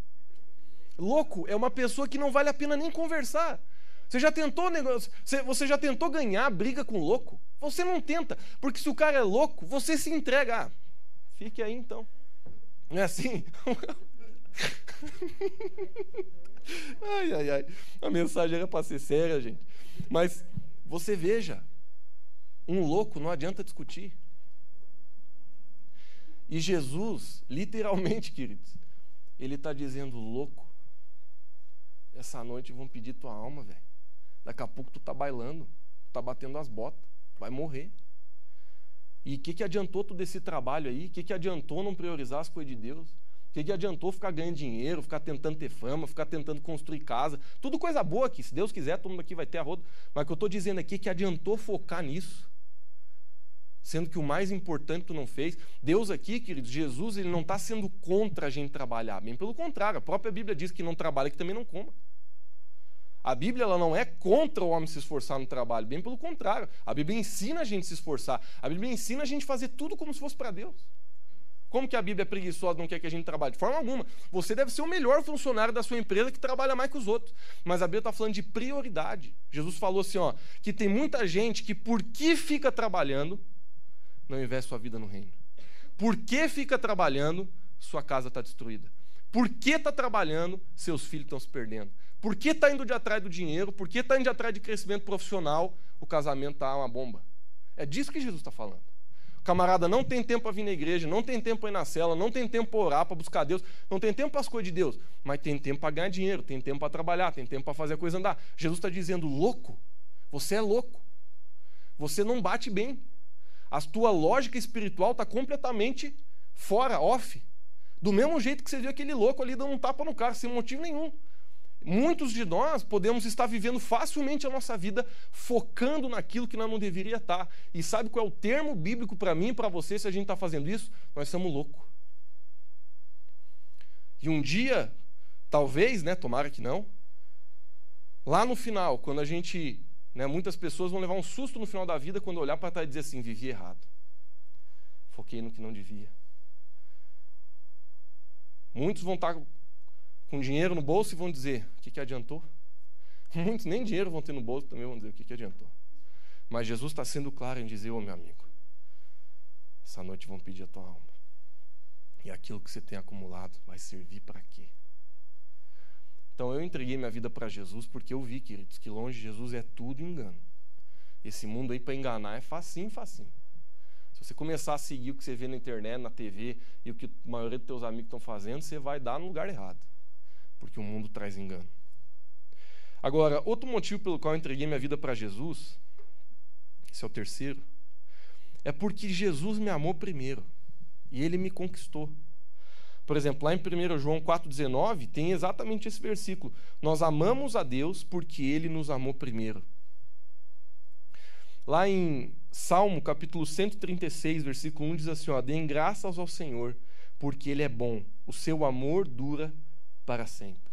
Louco é uma pessoa que não vale a pena nem conversar. Você já tentou negócio, você já tentou ganhar briga com louco? Você não tenta, porque se o cara é louco, você se entrega. Ah, fique aí então. Não é assim? ai, ai, ai. A mensagem era para ser séria, gente. Mas você veja, um louco não adianta discutir. E Jesus, literalmente, queridos, ele está dizendo: louco, essa noite vão pedir tua alma, velho. Daqui a pouco tu tá bailando, tu tá batendo as botas, vai morrer. E o que, que adiantou tu desse trabalho aí? O que, que adiantou não priorizar as coisas de Deus? O que, que adiantou ficar ganhando dinheiro, ficar tentando ter fama, ficar tentando construir casa? Tudo coisa boa aqui, se Deus quiser, todo mundo aqui vai ter a roda. Mas o que eu estou dizendo aqui é que adiantou focar nisso. Sendo que o mais importante tu não fez. Deus aqui, queridos, Jesus, ele não está sendo contra a gente trabalhar. Bem pelo contrário, a própria Bíblia diz que não trabalha, que também não coma. A Bíblia ela não é contra o homem se esforçar no trabalho, bem pelo contrário. A Bíblia ensina a gente se esforçar. A Bíblia ensina a gente fazer tudo como se fosse para Deus. Como que a Bíblia é preguiçosa, não quer que a gente trabalhe? De forma alguma. Você deve ser o melhor funcionário da sua empresa que trabalha mais que os outros. Mas a Bíblia está falando de prioridade. Jesus falou assim, ó, que tem muita gente que por que fica trabalhando, não investe sua vida no reino. Por que fica trabalhando, sua casa está destruída. Por que está trabalhando, seus filhos estão se perdendo. Por que está indo de atrás do dinheiro? Por que está indo de atrás de crescimento profissional? O casamento está uma bomba. É disso que Jesus está falando. O camarada não tem tempo para vir na igreja, não tem tempo para ir na cela, não tem tempo para orar, para buscar Deus, não tem tempo para as coisas de Deus, mas tem tempo para ganhar dinheiro, tem tempo para trabalhar, tem tempo para fazer a coisa andar. Jesus está dizendo, louco, você é louco. Você não bate bem. A tua lógica espiritual está completamente fora, off. Do mesmo jeito que você viu aquele louco ali dando um tapa no carro, sem motivo nenhum. Muitos de nós podemos estar vivendo facilmente a nossa vida focando naquilo que nós não deveria estar. E sabe qual é o termo bíblico para mim e para você se a gente está fazendo isso? Nós somos loucos. E um dia, talvez, né, tomara que não, lá no final, quando a gente, né, muitas pessoas vão levar um susto no final da vida quando olhar para trás e dizer assim, vivi errado. Foquei no que não devia. Muitos vão estar com dinheiro no bolso e vão dizer: o que, que adiantou? Muitos nem dinheiro vão ter no bolso também vão dizer: o que, que adiantou? Mas Jesus está sendo claro em dizer: ô oh, meu amigo, essa noite vão pedir a tua alma. E aquilo que você tem acumulado vai servir para quê? Então eu entreguei minha vida para Jesus porque eu vi, queridos, que longe de Jesus é tudo engano. Esse mundo aí para enganar é facinho, facinho. Se você começar a seguir o que você vê na internet, na TV e o que a maioria dos teus amigos estão fazendo, você vai dar no lugar errado porque o mundo traz engano. Agora, outro motivo pelo qual eu entreguei minha vida para Jesus, esse é o terceiro, é porque Jesus me amou primeiro e ele me conquistou. Por exemplo, lá em 1 João 4,19 tem exatamente esse versículo. Nós amamos a Deus porque Ele nos amou primeiro. Lá em Salmo capítulo 136, versículo 1 diz assim: ó, Deem graças ao Senhor, porque Ele é bom, o seu amor dura para sempre.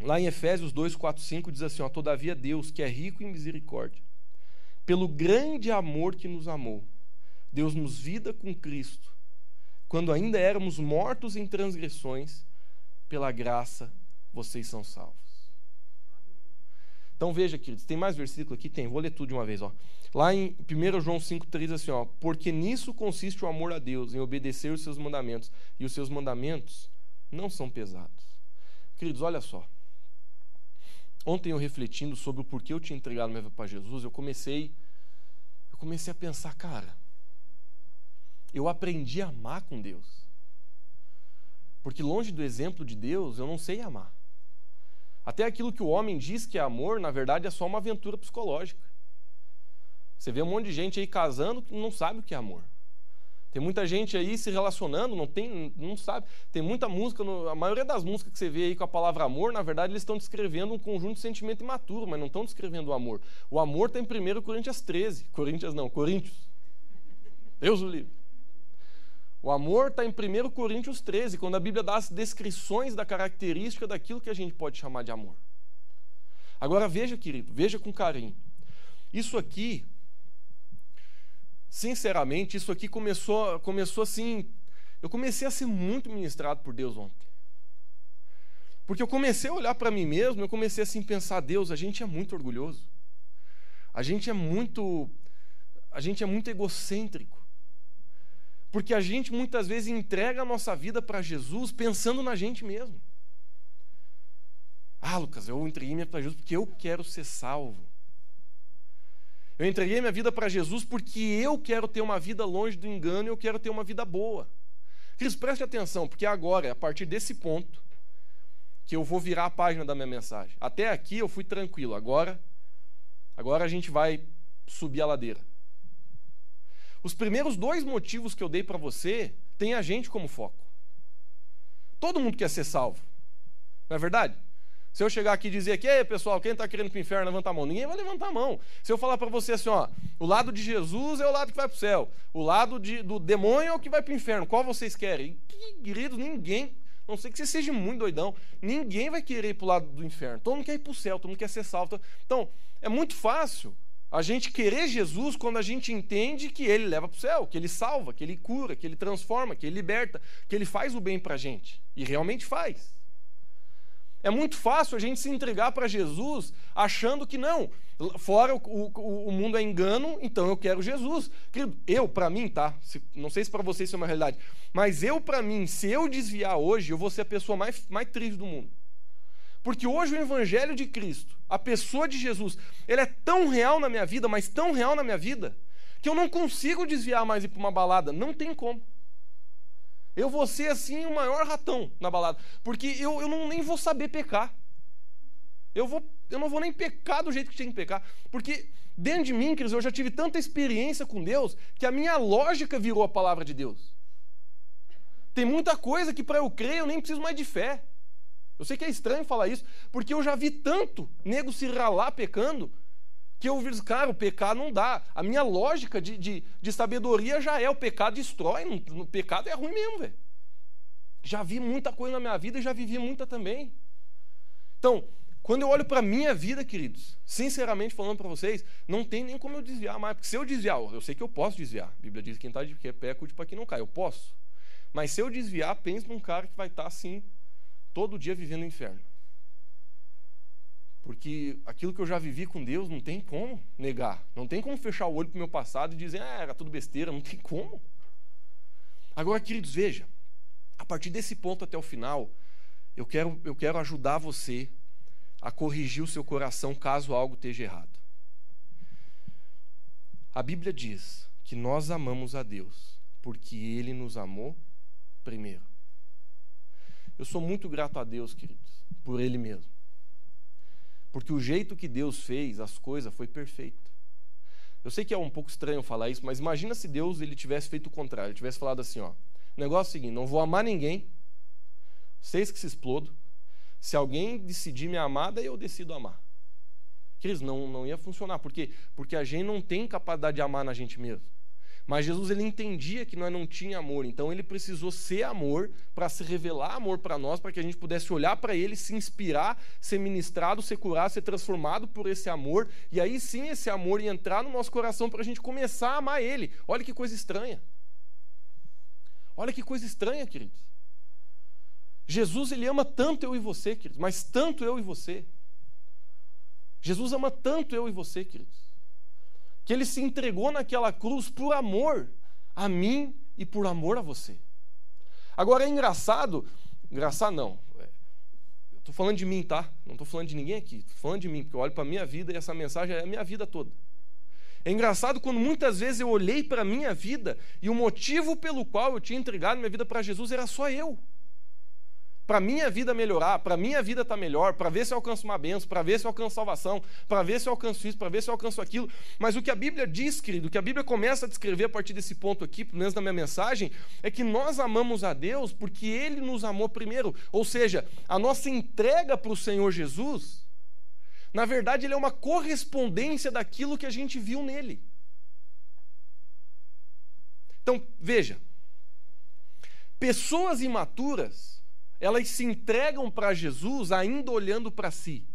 Lá em Efésios 2, 4, 5 diz assim: ó, Todavia Deus, que é rico em misericórdia, pelo grande amor que nos amou, Deus-nos vida com Cristo, quando ainda éramos mortos em transgressões, pela graça vocês são salvos. Então veja, queridos, tem mais versículo aqui? Tem, vou ler tudo de uma vez. Ó. Lá em 1 João 5,3 assim, ó, porque nisso consiste o amor a Deus, em obedecer os seus mandamentos, e os seus mandamentos não são pesados. Queridos, olha só. Ontem eu refletindo sobre o porquê eu tinha entregado minha vida para Jesus, eu comecei, eu comecei a pensar, cara, eu aprendi a amar com Deus. Porque longe do exemplo de Deus, eu não sei amar. Até aquilo que o homem diz que é amor, na verdade é só uma aventura psicológica. Você vê um monte de gente aí casando que não sabe o que é amor. Tem muita gente aí se relacionando, não tem, não sabe. Tem muita música, a maioria das músicas que você vê aí com a palavra amor, na verdade eles estão descrevendo um conjunto de sentimento imaturo, mas não estão descrevendo o amor. O amor está em 1 Coríntios 13. Coríntios não, Coríntios. Deus o livre. O amor está em 1 Coríntios 13, quando a Bíblia dá as descrições da característica daquilo que a gente pode chamar de amor. Agora veja, querido, veja com carinho. Isso aqui, sinceramente, isso aqui começou, começou assim. Eu comecei a ser muito ministrado por Deus ontem. Porque eu comecei a olhar para mim mesmo, eu comecei assim a pensar, Deus, a gente é muito orgulhoso. A gente é muito a gente é muito egocêntrico. Porque a gente muitas vezes entrega a nossa vida para Jesus pensando na gente mesmo. Ah, Lucas, eu entreguei minha vida para Jesus porque eu quero ser salvo. Eu entreguei minha vida para Jesus porque eu quero ter uma vida longe do engano e eu quero ter uma vida boa. Cris, preste atenção, porque agora, a partir desse ponto, que eu vou virar a página da minha mensagem. Até aqui eu fui tranquilo, agora, agora a gente vai subir a ladeira. Os primeiros dois motivos que eu dei para você tem a gente como foco. Todo mundo quer ser salvo. Não é verdade? Se eu chegar aqui e dizer aqui, pessoal, quem está querendo para o inferno, levanta a mão. Ninguém vai levantar a mão. Se eu falar para você assim, ó, o lado de Jesus é o lado que vai para o céu. O lado de, do demônio é o que vai para o inferno. Qual vocês querem? Querido, ninguém, não sei que você seja muito doidão, ninguém vai querer ir para o lado do inferno. Todo mundo quer ir para o céu, todo mundo quer ser salvo. Então, é muito fácil a gente querer Jesus quando a gente entende que ele leva para o céu, que ele salva, que ele cura, que ele transforma, que ele liberta, que ele faz o bem para a gente. E realmente faz. É muito fácil a gente se entregar para Jesus achando que não, fora o, o, o, mundo é engano, então eu quero Jesus. Eu, para mim, tá? Se, não sei se para vocês isso é uma realidade, mas eu, para mim, se eu desviar hoje, eu vou ser a pessoa mais, mais triste do mundo. Porque hoje o Evangelho de Cristo, a pessoa de Jesus, ele é tão real na minha vida, mas tão real na minha vida, que eu não consigo desviar mais ir para uma balada. Não tem como. Eu vou ser assim o maior ratão na balada. Porque eu, eu não, nem vou saber pecar. Eu, vou, eu não vou nem pecar do jeito que tinha que pecar. Porque dentro de mim, queridos, eu já tive tanta experiência com Deus que a minha lógica virou a palavra de Deus. Tem muita coisa que para eu crer eu nem preciso mais de fé. Eu sei que é estranho falar isso, porque eu já vi tanto nego se ralar pecando, que eu vi, cara, o pecado não dá. A minha lógica de, de, de sabedoria já é: o pecado destrói, o pecado é ruim mesmo, velho. Já vi muita coisa na minha vida e já vivi muita também. Então, quando eu olho para a minha vida, queridos, sinceramente falando para vocês, não tem nem como eu desviar mais. Porque se eu desviar, eu sei que eu posso desviar. A Bíblia diz que quem está de pé, cuide para que não cai. Eu posso. Mas se eu desviar, pense num cara que vai estar tá, assim, todo dia vivendo no inferno. Porque aquilo que eu já vivi com Deus não tem como negar. Não tem como fechar o olho para o meu passado e dizer, ah, era tudo besteira. Não tem como. Agora, queridos, veja. A partir desse ponto até o final, eu quero, eu quero ajudar você a corrigir o seu coração caso algo esteja errado. A Bíblia diz que nós amamos a Deus porque Ele nos amou primeiro. Eu sou muito grato a Deus, queridos, por Ele mesmo. Porque o jeito que Deus fez as coisas foi perfeito. Eu sei que é um pouco estranho falar isso, mas imagina se Deus ele tivesse feito o contrário, ele tivesse falado assim, ó, negócio é o seguinte: não vou amar ninguém, vocês que se explodam. Se alguém decidir me amar, daí eu decido amar. Queridos, não, não ia funcionar. Por quê? Porque a gente não tem capacidade de amar na gente mesmo. Mas Jesus ele entendia que nós não tinha amor, então ele precisou ser amor para se revelar amor para nós, para que a gente pudesse olhar para ele, se inspirar, ser ministrado, ser curado, ser transformado por esse amor, e aí sim esse amor ia entrar no nosso coração para a gente começar a amar ele. Olha que coisa estranha. Olha que coisa estranha, queridos. Jesus ele ama tanto eu e você, queridos, mas tanto eu e você. Jesus ama tanto eu e você, queridos que ele se entregou naquela cruz por amor a mim e por amor a você. Agora é engraçado, engraçado não, estou falando de mim, tá? Não estou falando de ninguém aqui, estou falando de mim, porque eu olho para a minha vida e essa mensagem é a minha vida toda. É engraçado quando muitas vezes eu olhei para a minha vida e o motivo pelo qual eu tinha entregado minha vida para Jesus era só eu para minha vida melhorar, para minha vida estar tá melhor, para ver se eu alcanço uma benção, para ver se eu alcanço salvação, para ver se eu alcanço isso, para ver se eu alcanço aquilo. Mas o que a Bíblia diz, querido, o que a Bíblia começa a descrever a partir desse ponto aqui, pelo menos na minha mensagem, é que nós amamos a Deus porque Ele nos amou primeiro. Ou seja, a nossa entrega para o Senhor Jesus, na verdade, ele é uma correspondência daquilo que a gente viu nele. Então, veja, pessoas imaturas elas se entregam para Jesus ainda olhando para si.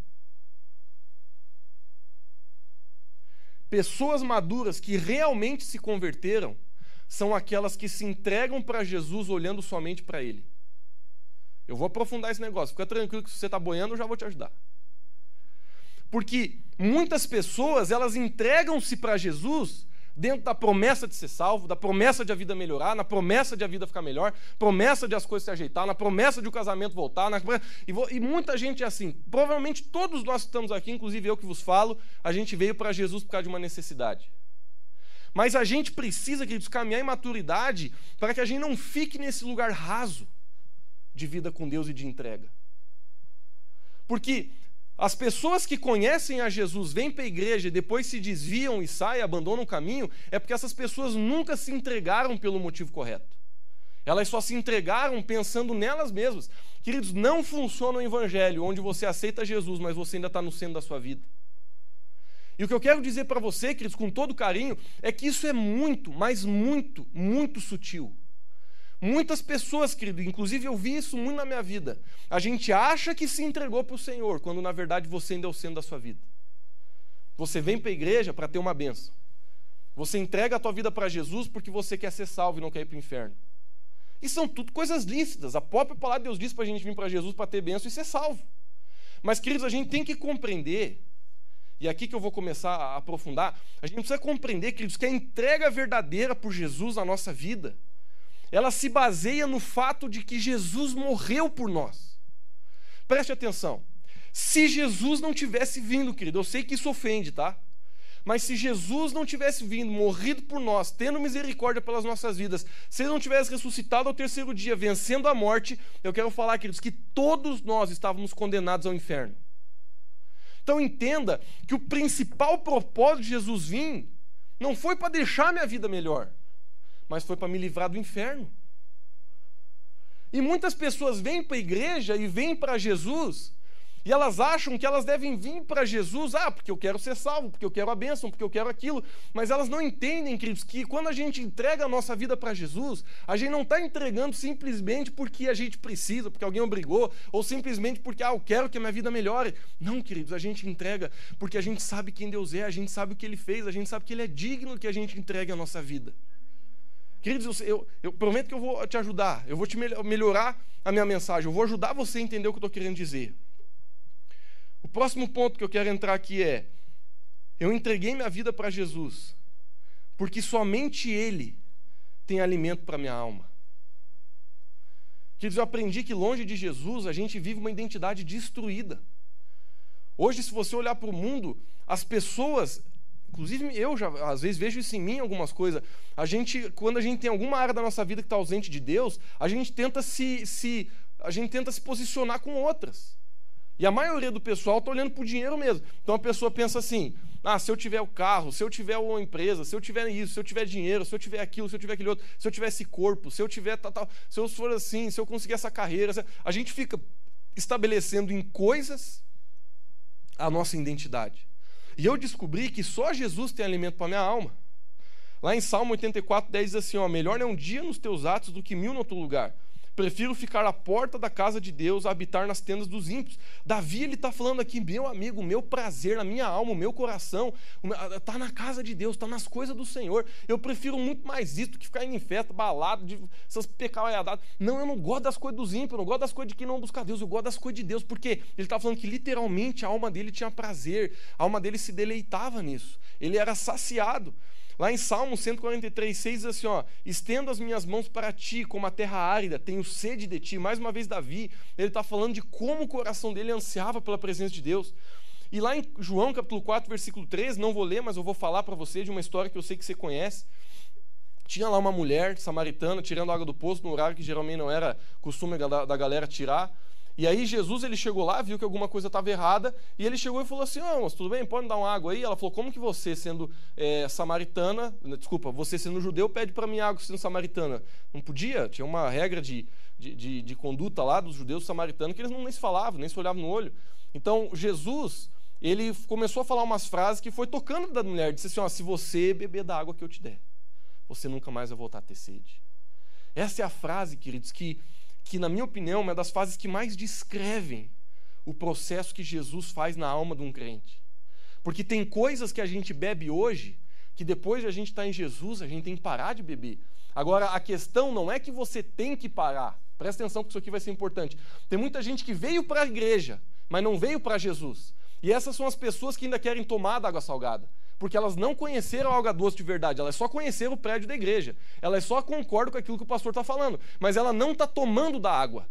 Pessoas maduras que realmente se converteram são aquelas que se entregam para Jesus olhando somente para Ele. Eu vou aprofundar esse negócio. Fica tranquilo que se você está boiando, eu já vou te ajudar. Porque muitas pessoas, elas entregam-se para Jesus dentro da promessa de ser salvo, da promessa de a vida melhorar, na promessa de a vida ficar melhor, promessa de as coisas se ajeitar, na promessa de o casamento voltar. Na... E, e, muita gente é assim. Provavelmente todos nós que estamos aqui, inclusive eu que vos falo, a gente veio para Jesus por causa de uma necessidade. Mas a gente precisa, queridos, caminhar em maturidade para que a gente não fique nesse lugar raso de vida com Deus e de entrega. Porque as pessoas que conhecem a Jesus, vêm para a igreja e depois se desviam e saem, abandonam o caminho, é porque essas pessoas nunca se entregaram pelo motivo correto. Elas só se entregaram pensando nelas mesmas. Queridos, não funciona o evangelho onde você aceita Jesus, mas você ainda está no centro da sua vida. E o que eu quero dizer para você, queridos, com todo carinho, é que isso é muito, mas muito, muito sutil. Muitas pessoas, querido, inclusive eu vi isso muito na minha vida. A gente acha que se entregou para o Senhor, quando na verdade você ainda é o centro da sua vida. Você vem para a igreja para ter uma benção. Você entrega a tua vida para Jesus porque você quer ser salvo e não quer ir para o inferno. E são tudo coisas lícitas. A própria palavra de Deus diz para a gente vir para Jesus para ter benção e ser salvo. Mas, queridos, a gente tem que compreender, e é aqui que eu vou começar a aprofundar, a gente precisa compreender, queridos, que a entrega verdadeira por Jesus na nossa vida ela se baseia no fato de que Jesus morreu por nós. Preste atenção. Se Jesus não tivesse vindo, querido, eu sei que isso ofende, tá? Mas se Jesus não tivesse vindo, morrido por nós, tendo misericórdia pelas nossas vidas, se ele não tivesse ressuscitado ao terceiro dia, vencendo a morte, eu quero falar, queridos, que todos nós estávamos condenados ao inferno. Então entenda que o principal propósito de Jesus vir não foi para deixar minha vida melhor mas foi para me livrar do inferno. E muitas pessoas vêm para a igreja e vêm para Jesus, e elas acham que elas devem vir para Jesus, ah, porque eu quero ser salvo, porque eu quero a bênção, porque eu quero aquilo, mas elas não entendem, queridos, que quando a gente entrega a nossa vida para Jesus, a gente não está entregando simplesmente porque a gente precisa, porque alguém obrigou, ou simplesmente porque, ah, eu quero que a minha vida melhore. Não, queridos, a gente entrega porque a gente sabe quem Deus é, a gente sabe o que Ele fez, a gente sabe que Ele é digno que a gente entregue a nossa vida. Queridos, eu, eu, prometo que eu vou te ajudar, eu vou te melhorar a minha mensagem, eu vou ajudar você a entender o que eu estou querendo dizer. O próximo ponto que eu quero entrar aqui é: eu entreguei minha vida para Jesus, porque somente Ele tem alimento para minha alma. Queridos, eu aprendi que longe de Jesus a gente vive uma identidade destruída. Hoje, se você olhar para o mundo, as pessoas Inclusive, eu já, às vezes, vejo isso em mim, algumas coisas. A gente, quando a gente tem alguma área da nossa vida que está ausente de Deus, a gente tenta se, se, a gente tenta se posicionar com outras. E E a maioria do pessoal está olhando para o dinheiro mesmo. Então a pessoa pensa assim: ah, se eu tiver o carro, se eu tiver uma empresa, se eu tiver isso, se eu tiver dinheiro, se eu tiver aquilo, se eu tiver aquele outro, se eu tiver esse corpo, se eu tiver tal, tal, se eu for assim, se eu conseguir essa carreira, a gente fica estabelecendo em coisas a nossa identidade. E eu descobri que só Jesus tem alimento para minha alma. Lá em Salmo 84, 10 diz assim: ó, melhor é um dia nos teus atos do que mil no outro lugar. Prefiro ficar à porta da casa de Deus a habitar nas tendas dos ímpios. Davi ele está falando aqui, meu amigo, meu prazer, na minha alma, o meu coração, está na casa de Deus, está nas coisas do Senhor. Eu prefiro muito mais isso do que ficar indo em festa, balado, de essas pecauiadadas. Não, eu não gosto das coisas dos ímpios, eu não gosto das coisas de quem não busca Deus, eu gosto das coisas de Deus, porque ele está falando que literalmente a alma dele tinha prazer, a alma dele se deleitava nisso, ele era saciado. Lá em Salmo 143, 6 diz assim: ó, estendo as minhas mãos para ti, como a terra árida, tenho sede de ti. Mais uma vez, Davi, ele está falando de como o coração dele ansiava pela presença de Deus. E lá em João capítulo 4, versículo 3, não vou ler, mas eu vou falar para você de uma história que eu sei que você conhece. Tinha lá uma mulher samaritana tirando água do poço no horário que geralmente não era costume da, da galera tirar. E aí Jesus ele chegou lá, viu que alguma coisa estava errada, e ele chegou e falou assim: "Ah, mas tudo bem, pode me dar uma água aí?" Ela falou: "Como que você, sendo é, samaritana, né, desculpa, você sendo judeu, pede para mim água sendo samaritana?" Não podia, tinha uma regra de, de, de, de conduta lá dos judeus samaritanos que eles não nem se falavam, nem se olhavam no olho. Então Jesus ele começou a falar umas frases que foi tocando da mulher, disse assim: ó, "Se você beber da água que eu te der, você nunca mais vai voltar a ter sede." Essa é a frase, queridos, que que, na minha opinião, é uma das fases que mais descrevem o processo que Jesus faz na alma de um crente. Porque tem coisas que a gente bebe hoje que depois de a gente estar tá em Jesus, a gente tem que parar de beber. Agora, a questão não é que você tem que parar. Presta atenção, porque isso aqui vai ser importante. Tem muita gente que veio para a igreja, mas não veio para Jesus. E essas são as pessoas que ainda querem tomar da água salgada porque elas não conheceram a alga doce de verdade, elas só conheceram o prédio da igreja. Elas só concordam com aquilo que o pastor está falando, mas ela não está tomando da água.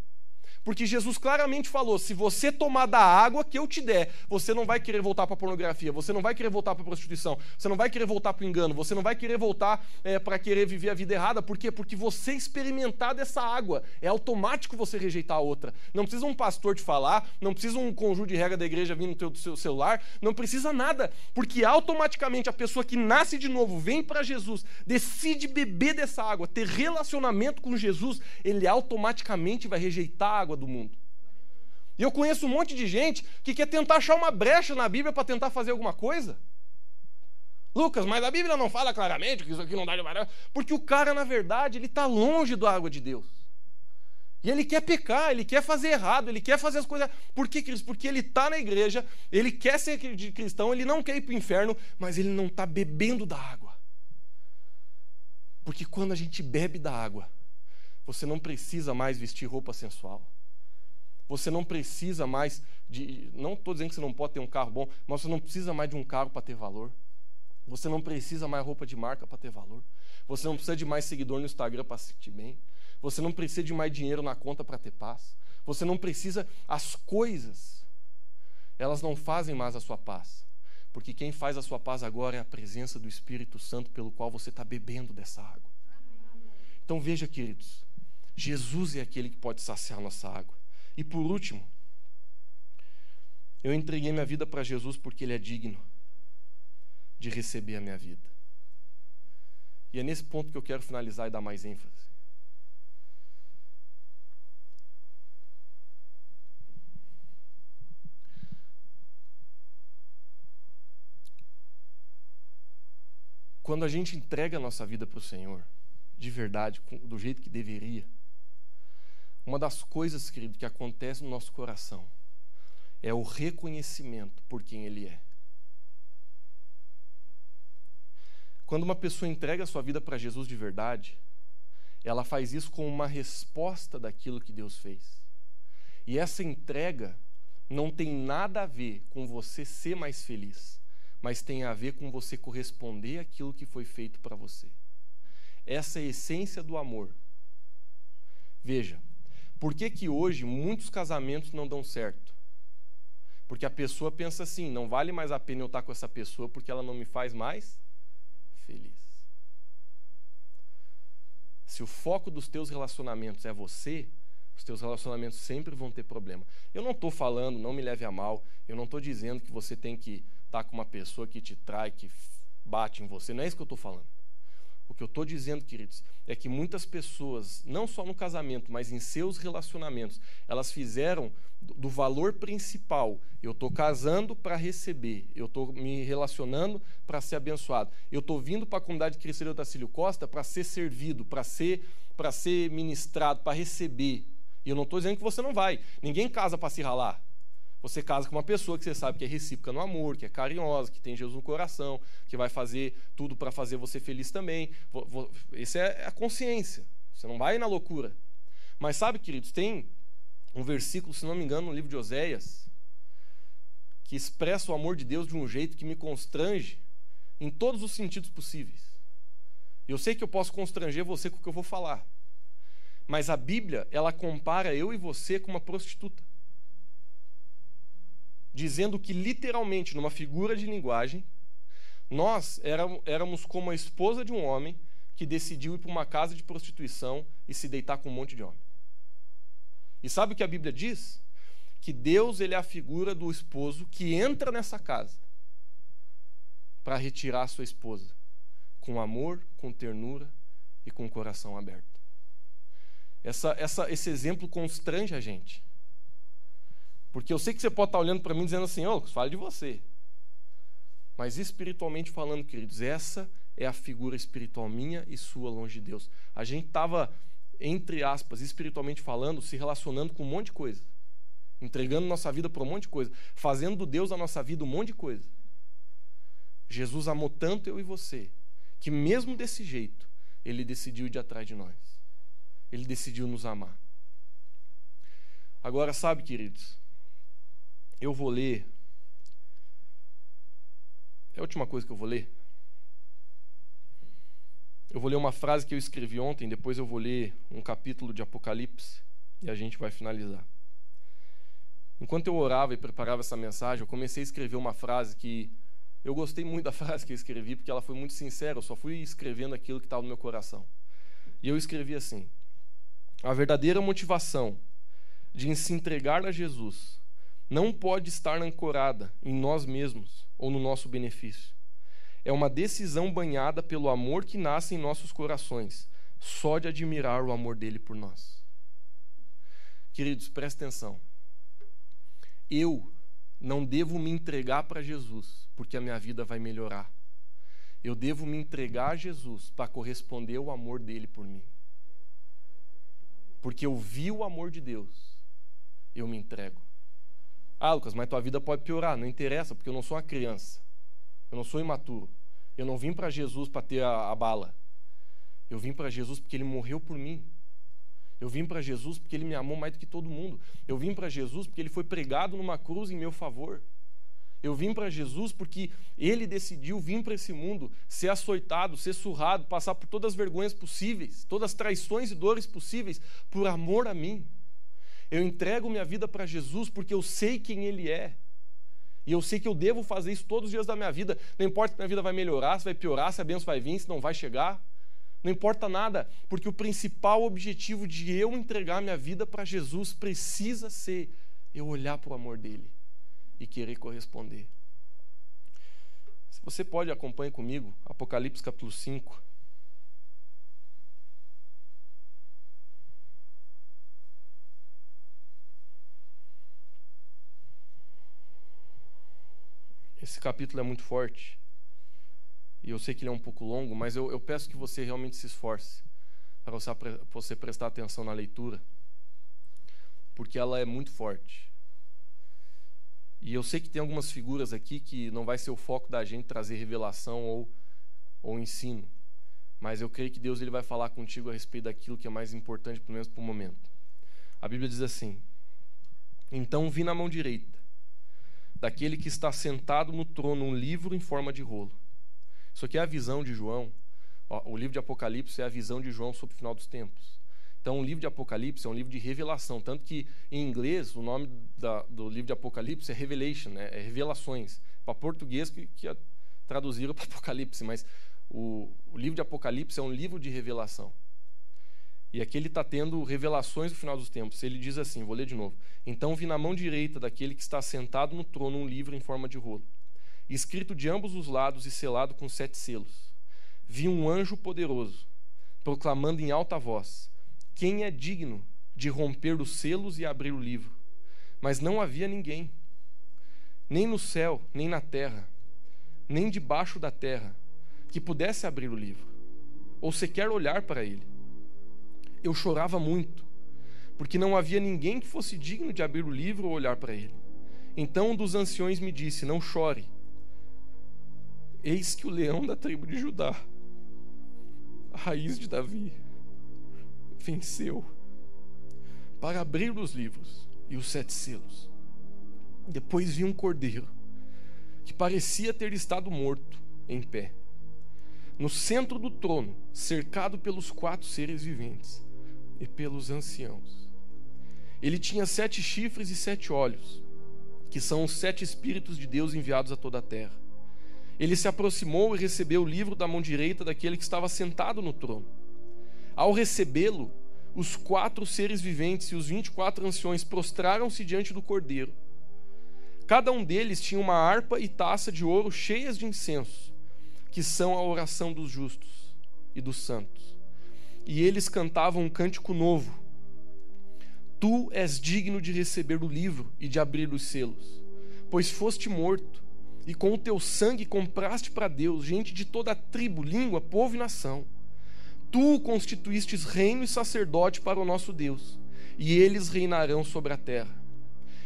Porque Jesus claramente falou: se você tomar da água que eu te der, você não vai querer voltar para a pornografia, você não vai querer voltar para a prostituição, você não vai querer voltar para o engano, você não vai querer voltar é, para querer viver a vida errada. Por quê? Porque você experimentar dessa água, é automático você rejeitar a outra. Não precisa um pastor te falar, não precisa um conjunto de regra da igreja vir no teu, seu celular, não precisa nada. Porque automaticamente a pessoa que nasce de novo, vem para Jesus, decide beber dessa água, ter relacionamento com Jesus, ele automaticamente vai rejeitar a água água do mundo. E eu conheço um monte de gente que quer tentar achar uma brecha na Bíblia para tentar fazer alguma coisa. Lucas, mas a Bíblia não fala claramente que isso aqui não dá de varão. Porque o cara, na verdade, ele está longe da água de Deus. E ele quer pecar, ele quer fazer errado, ele quer fazer as coisas. Por que, Cristo? Porque ele está na igreja, ele quer ser cristão, ele não quer ir para o inferno, mas ele não está bebendo da água. Porque quando a gente bebe da água, você não precisa mais vestir roupa sensual. Você não precisa mais de. Não estou dizendo que você não pode ter um carro bom, mas você não precisa mais de um carro para ter valor. Você não precisa mais roupa de marca para ter valor. Você não precisa de mais seguidor no Instagram para se sentir bem. Você não precisa de mais dinheiro na conta para ter paz. Você não precisa. As coisas, elas não fazem mais a sua paz. Porque quem faz a sua paz agora é a presença do Espírito Santo pelo qual você está bebendo dessa água. Então veja, queridos, Jesus é aquele que pode saciar nossa água. E por último, eu entreguei minha vida para Jesus porque Ele é digno de receber a minha vida. E é nesse ponto que eu quero finalizar e dar mais ênfase. Quando a gente entrega a nossa vida para o Senhor, de verdade, do jeito que deveria, uma das coisas, querido, que acontece no nosso coração é o reconhecimento por quem Ele é. Quando uma pessoa entrega a sua vida para Jesus de verdade, ela faz isso com uma resposta daquilo que Deus fez. E essa entrega não tem nada a ver com você ser mais feliz, mas tem a ver com você corresponder àquilo que foi feito para você. Essa é a essência do amor. Veja, por que, que hoje muitos casamentos não dão certo? Porque a pessoa pensa assim: não vale mais a pena eu estar com essa pessoa porque ela não me faz mais feliz. Se o foco dos teus relacionamentos é você, os teus relacionamentos sempre vão ter problema. Eu não estou falando, não me leve a mal, eu não estou dizendo que você tem que estar tá com uma pessoa que te trai, que bate em você. Não é isso que eu estou falando. O que eu estou dizendo, queridos, é que muitas pessoas, não só no casamento, mas em seus relacionamentos, elas fizeram do valor principal. Eu estou casando para receber, eu estou me relacionando para ser abençoado. Eu estou vindo para a comunidade cristã do Tacílio Costa para ser servido, para ser, ser ministrado, para receber. E eu não estou dizendo que você não vai. Ninguém casa para se ralar. Você casa com uma pessoa que você sabe que é recíproca no amor, que é carinhosa, que tem Jesus no coração, que vai fazer tudo para fazer você feliz também. Essa é a consciência. Você não vai na loucura. Mas sabe, queridos, tem um versículo, se não me engano, no livro de Oséias, que expressa o amor de Deus de um jeito que me constrange em todos os sentidos possíveis. Eu sei que eu posso constranger você com o que eu vou falar. Mas a Bíblia, ela compara eu e você com uma prostituta dizendo que literalmente, numa figura de linguagem, nós éramos como a esposa de um homem que decidiu ir para uma casa de prostituição e se deitar com um monte de homem. E sabe o que a Bíblia diz? Que Deus ele é a figura do esposo que entra nessa casa para retirar a sua esposa com amor, com ternura e com o coração aberto. Essa, essa, esse exemplo constrange a gente. Porque eu sei que você pode estar olhando para mim dizendo assim, ô, oh, fala de você. Mas espiritualmente falando, queridos, essa é a figura espiritual minha e sua longe de Deus. A gente estava, entre aspas, espiritualmente falando, se relacionando com um monte de coisa. Entregando nossa vida para um monte de coisa. Fazendo do Deus a nossa vida um monte de coisa. Jesus amou tanto eu e você, que mesmo desse jeito, ele decidiu ir de atrás de nós. Ele decidiu nos amar. Agora, sabe, queridos, eu vou ler. É a última coisa que eu vou ler. Eu vou ler uma frase que eu escrevi ontem, depois eu vou ler um capítulo de Apocalipse e a gente vai finalizar. Enquanto eu orava e preparava essa mensagem, eu comecei a escrever uma frase que eu gostei muito da frase que eu escrevi, porque ela foi muito sincera, eu só fui escrevendo aquilo que estava no meu coração. E eu escrevi assim: A verdadeira motivação de se entregar a Jesus não pode estar ancorada em nós mesmos ou no nosso benefício. É uma decisão banhada pelo amor que nasce em nossos corações, só de admirar o amor dele por nós. Queridos, presta atenção. Eu não devo me entregar para Jesus, porque a minha vida vai melhorar. Eu devo me entregar a Jesus para corresponder ao amor dele por mim. Porque eu vi o amor de Deus, eu me entrego. Ah, Lucas, mas tua vida pode piorar. Não interessa, porque eu não sou uma criança. Eu não sou imaturo. Eu não vim para Jesus para ter a, a bala. Eu vim para Jesus porque ele morreu por mim. Eu vim para Jesus porque ele me amou mais do que todo mundo. Eu vim para Jesus porque ele foi pregado numa cruz em meu favor. Eu vim para Jesus porque ele decidiu vir para esse mundo, ser açoitado, ser surrado, passar por todas as vergonhas possíveis, todas as traições e dores possíveis, por amor a mim. Eu entrego minha vida para Jesus porque eu sei quem Ele é. E eu sei que eu devo fazer isso todos os dias da minha vida. Não importa se minha vida vai melhorar, se vai piorar, se a bênção vai vir, se não vai chegar. Não importa nada, porque o principal objetivo de eu entregar minha vida para Jesus precisa ser eu olhar para o amor dele e querer corresponder. Se você pode, acompanhe comigo, Apocalipse capítulo 5. Esse capítulo é muito forte. E eu sei que ele é um pouco longo, mas eu, eu peço que você realmente se esforce para você, prestar atenção na leitura, porque ela é muito forte. E eu sei que tem algumas figuras aqui que não vai ser o foco da gente trazer revelação ou, ou ensino, mas eu creio que Deus ele vai falar contigo a respeito daquilo que é mais importante, pelo menos para o momento. A Bíblia diz assim: Então vi na mão direita daquele que está sentado no trono um livro em forma de rolo. Isso aqui é a visão de João. O livro de Apocalipse é a visão de João sobre o final dos tempos. Então, o livro de Apocalipse é um livro de revelação, tanto que em inglês o nome da, do livro de Apocalipse é Revelation, né? é revelações. Para português que, que traduziram para Apocalipse, mas o, o livro de Apocalipse é um livro de revelação. E aqui ele está tendo revelações no final dos tempos. Ele diz assim: vou ler de novo. Então vi na mão direita daquele que está sentado no trono um livro em forma de rolo, escrito de ambos os lados e selado com sete selos. Vi um anjo poderoso, proclamando em alta voz: Quem é digno de romper os selos e abrir o livro? Mas não havia ninguém, nem no céu, nem na terra, nem debaixo da terra, que pudesse abrir o livro, ou sequer olhar para ele eu chorava muito, porque não havia ninguém que fosse digno de abrir o livro ou olhar para ele. Então um dos anciões me disse: Não chore. Eis que o leão da tribo de Judá, a raiz de Davi, venceu para abrir os livros e os sete selos. Depois vi um cordeiro que parecia ter estado morto em pé, no centro do trono, cercado pelos quatro seres viventes e pelos anciãos. Ele tinha sete chifres e sete olhos, que são os sete Espíritos de Deus enviados a toda a terra. Ele se aproximou e recebeu o livro da mão direita daquele que estava sentado no trono. Ao recebê-lo, os quatro seres viventes e os vinte e quatro anciões prostraram-se diante do cordeiro. Cada um deles tinha uma harpa e taça de ouro cheias de incenso, que são a oração dos justos e dos santos e eles cantavam um cântico novo. Tu és digno de receber o livro e de abrir os selos, pois foste morto, e com o teu sangue compraste para Deus gente de toda a tribo, língua, povo e nação. Tu constituístes reino e sacerdote para o nosso Deus, e eles reinarão sobre a terra.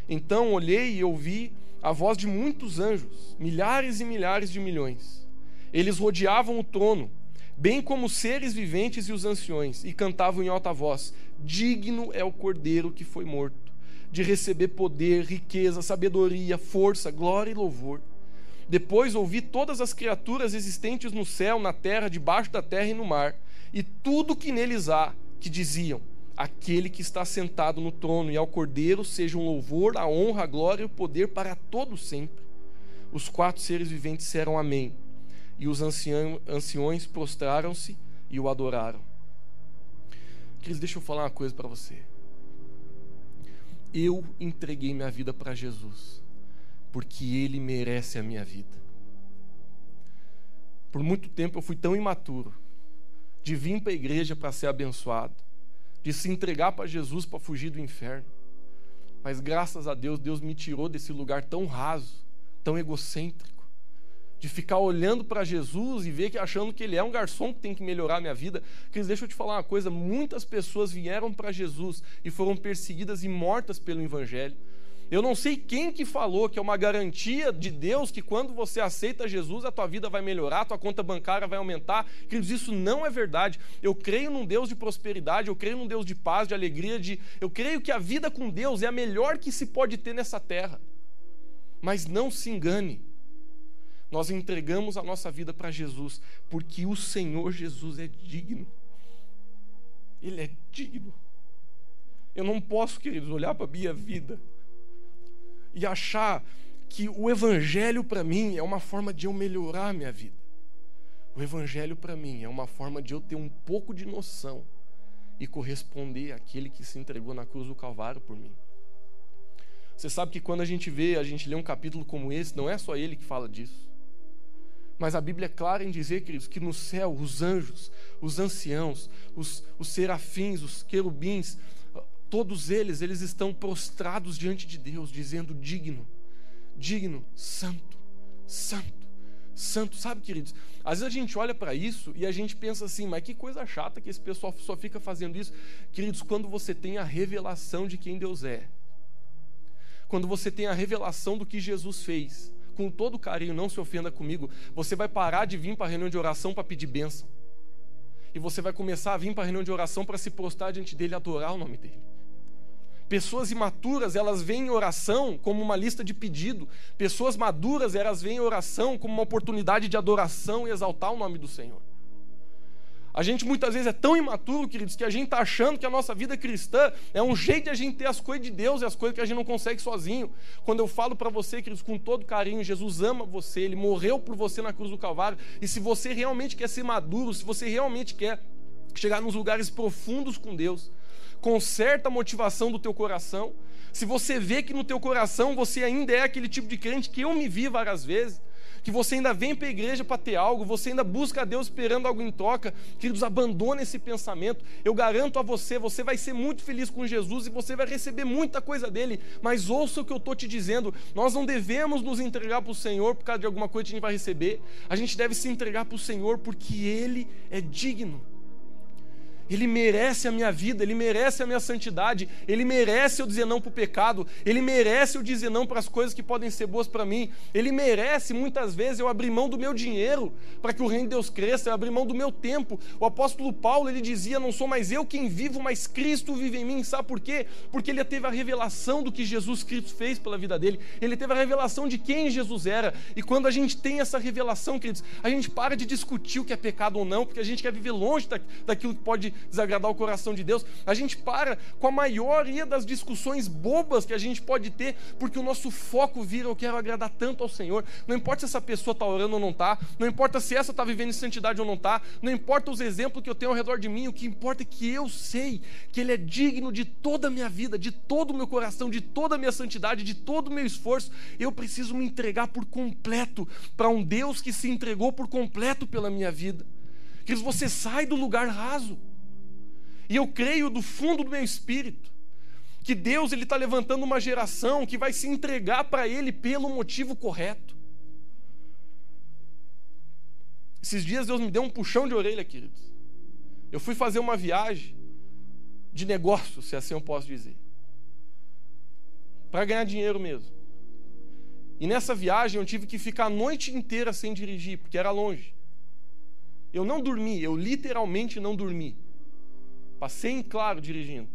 Então olhei e ouvi a voz de muitos anjos, milhares e milhares de milhões. Eles rodeavam o trono bem como os seres viventes e os anciões, e cantavam em alta voz: Digno é o cordeiro que foi morto, de receber poder, riqueza, sabedoria, força, glória e louvor. Depois ouvi todas as criaturas existentes no céu, na terra, debaixo da terra e no mar, e tudo que neles há, que diziam: Aquele que está sentado no trono e ao cordeiro sejam louvor, a honra, a glória e o poder para todo sempre. Os quatro seres viventes disseram amém e os anciões prostraram-se e o adoraram. Queridos, deixa eu falar uma coisa para você. Eu entreguei minha vida para Jesus, porque Ele merece a minha vida. Por muito tempo eu fui tão imaturo, de vir para a igreja para ser abençoado, de se entregar para Jesus para fugir do inferno. Mas graças a Deus, Deus me tirou desse lugar tão raso, tão egocêntrico de ficar olhando para Jesus e ver que achando que ele é um garçom que tem que melhorar a minha vida. Cris, deixa eu te falar uma coisa: muitas pessoas vieram para Jesus e foram perseguidas e mortas pelo Evangelho. Eu não sei quem que falou que é uma garantia de Deus que quando você aceita Jesus a tua vida vai melhorar, a tua conta bancária vai aumentar. Queridos, isso não é verdade. Eu creio num Deus de prosperidade, eu creio num Deus de paz, de alegria, de eu creio que a vida com Deus é a melhor que se pode ter nessa terra. Mas não se engane. Nós entregamos a nossa vida para Jesus, porque o Senhor Jesus é digno. Ele é digno. Eu não posso, queridos, olhar para a minha vida e achar que o Evangelho para mim é uma forma de eu melhorar a minha vida. O Evangelho para mim é uma forma de eu ter um pouco de noção e corresponder àquele que se entregou na cruz do Calvário por mim. Você sabe que quando a gente vê, a gente lê um capítulo como esse, não é só ele que fala disso. Mas a Bíblia é clara em dizer, queridos, que no céu os anjos, os anciãos, os, os serafins, os querubins, todos eles, eles estão prostrados diante de Deus, dizendo: digno, digno, santo, santo, santo. Sabe, queridos, às vezes a gente olha para isso e a gente pensa assim, mas que coisa chata que esse pessoal só fica fazendo isso. Queridos, quando você tem a revelação de quem Deus é, quando você tem a revelação do que Jesus fez, com todo carinho, não se ofenda comigo, você vai parar de vir para a reunião de oração para pedir bênção. E você vai começar a vir para a reunião de oração para se prostrar diante dele e adorar o nome dele. Pessoas imaturas, elas veem oração como uma lista de pedido. Pessoas maduras, elas veem oração como uma oportunidade de adoração e exaltar o nome do Senhor. A gente muitas vezes é tão imaturo, queridos, que a gente está achando que a nossa vida cristã é um jeito de a gente ter as coisas de Deus e as coisas que a gente não consegue sozinho. Quando eu falo para você, queridos, com todo carinho, Jesus ama você, ele morreu por você na cruz do Calvário, e se você realmente quer ser maduro, se você realmente quer chegar nos lugares profundos com Deus. Conserta a motivação do teu coração. Se você vê que no teu coração você ainda é aquele tipo de crente que eu me vi várias vezes, que você ainda vem para a igreja para ter algo, você ainda busca a Deus esperando algo em troca, queridos, abandone esse pensamento. Eu garanto a você, você vai ser muito feliz com Jesus e você vai receber muita coisa dele, mas ouça o que eu estou te dizendo: nós não devemos nos entregar para o Senhor por causa de alguma coisa que a gente vai receber, a gente deve se entregar para o Senhor porque Ele é digno. Ele merece a minha vida, Ele merece a minha santidade, Ele merece eu dizer não para o pecado, Ele merece eu dizer não para as coisas que podem ser boas para mim, Ele merece muitas vezes eu abrir mão do meu dinheiro para que o reino de Deus cresça, eu abrir mão do meu tempo. O apóstolo Paulo ele dizia: Não sou mais eu quem vivo, mas Cristo vive em mim. Sabe por quê? Porque ele teve a revelação do que Jesus Cristo fez pela vida dele, ele teve a revelação de quem Jesus era, e quando a gente tem essa revelação, queridos, a gente para de discutir o que é pecado ou não, porque a gente quer viver longe daquilo que pode desagradar o coração de Deus. A gente para com a maioria das discussões bobas que a gente pode ter, porque o nosso foco vira eu quero agradar tanto ao Senhor. Não importa se essa pessoa está orando ou não está, não importa se essa está vivendo em santidade ou não está, não importa os exemplos que eu tenho ao redor de mim, o que importa é que eu sei que Ele é digno de toda a minha vida, de todo o meu coração, de toda a minha santidade, de todo o meu esforço. Eu preciso me entregar por completo para um Deus que se entregou por completo pela minha vida. Que você sai do lugar raso. E eu creio do fundo do meu espírito que Deus ele está levantando uma geração que vai se entregar para Ele pelo motivo correto. Esses dias Deus me deu um puxão de orelha, queridos. Eu fui fazer uma viagem de negócio, se assim eu posso dizer, para ganhar dinheiro mesmo. E nessa viagem eu tive que ficar a noite inteira sem dirigir, porque era longe. Eu não dormi, eu literalmente não dormi. Passei em claro dirigindo.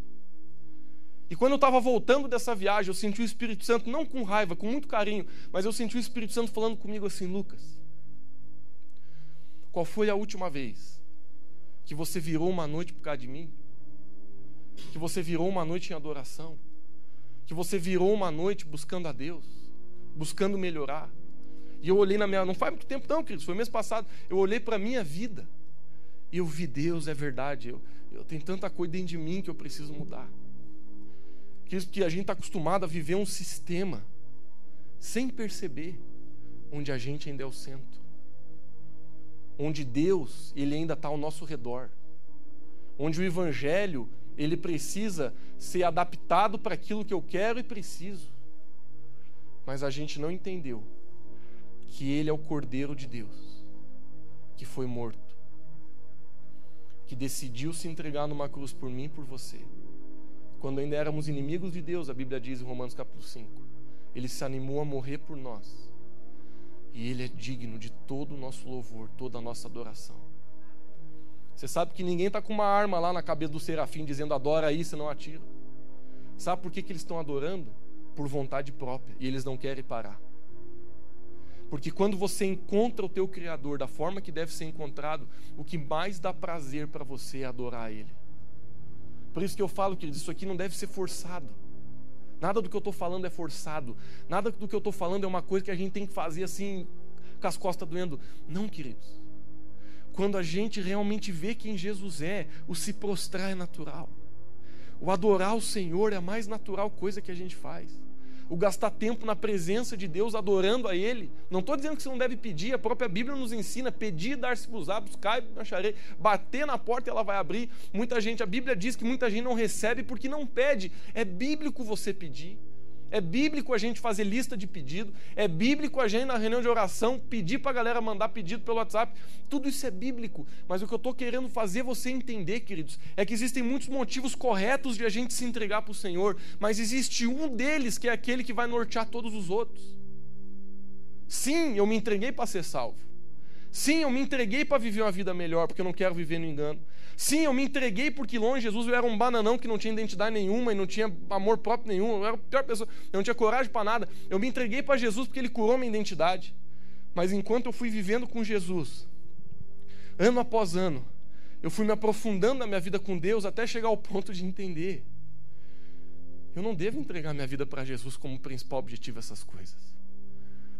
E quando eu estava voltando dessa viagem, eu senti o Espírito Santo, não com raiva, com muito carinho, mas eu senti o Espírito Santo falando comigo assim: Lucas, qual foi a última vez que você virou uma noite por causa de mim? Que você virou uma noite em adoração? Que você virou uma noite buscando a Deus, buscando melhorar? E eu olhei na minha. Não faz muito tempo, não, queridos, foi mês passado. Eu olhei para a minha vida e eu vi Deus, é verdade. Eu, eu tenho tanta coisa dentro de mim que eu preciso mudar. Que a gente está acostumado a viver um sistema sem perceber onde a gente ainda é o centro. Onde Deus, ele ainda está ao nosso redor. Onde o evangelho, ele precisa ser adaptado para aquilo que eu quero e preciso. Mas a gente não entendeu que ele é o Cordeiro de Deus, que foi morto que decidiu se entregar numa cruz por mim e por você. Quando ainda éramos inimigos de Deus, a Bíblia diz em Romanos capítulo 5, ele se animou a morrer por nós. E ele é digno de todo o nosso louvor, toda a nossa adoração. Você sabe que ninguém está com uma arma lá na cabeça do serafim dizendo adora aí, senão atira. Sabe por que, que eles estão adorando? Por vontade própria. E eles não querem parar. Porque quando você encontra o teu Criador da forma que deve ser encontrado, o que mais dá prazer para você é adorar Ele. Por isso que eu falo que isso aqui não deve ser forçado. Nada do que eu estou falando é forçado. Nada do que eu estou falando é uma coisa que a gente tem que fazer assim, com as costas doendo. Não, queridos. Quando a gente realmente vê quem Jesus é, o se prostrar é natural. O adorar o Senhor é a mais natural coisa que a gente faz o gastar tempo na presença de Deus, adorando a Ele. Não estou dizendo que você não deve pedir, a própria Bíblia nos ensina: pedir, dar-se-vos-á, buscar e acharei, bater na porta e ela vai abrir. Muita gente, a Bíblia diz que muita gente não recebe porque não pede. É bíblico você pedir. É bíblico a gente fazer lista de pedido, é bíblico a gente na reunião de oração pedir para a galera mandar pedido pelo WhatsApp. Tudo isso é bíblico, mas o que eu estou querendo fazer você entender, queridos, é que existem muitos motivos corretos de a gente se entregar para o Senhor, mas existe um deles que é aquele que vai nortear todos os outros. Sim, eu me entreguei para ser salvo. Sim, eu me entreguei para viver uma vida melhor, porque eu não quero viver no engano. Sim, eu me entreguei porque longe Jesus eu era um bananão que não tinha identidade nenhuma e não tinha amor próprio nenhum. Eu era a pior pessoa, eu não tinha coragem para nada. Eu me entreguei para Jesus porque ele curou minha identidade. Mas enquanto eu fui vivendo com Jesus, ano após ano, eu fui me aprofundando na minha vida com Deus até chegar ao ponto de entender. Eu não devo entregar minha vida para Jesus como principal objetivo essas coisas.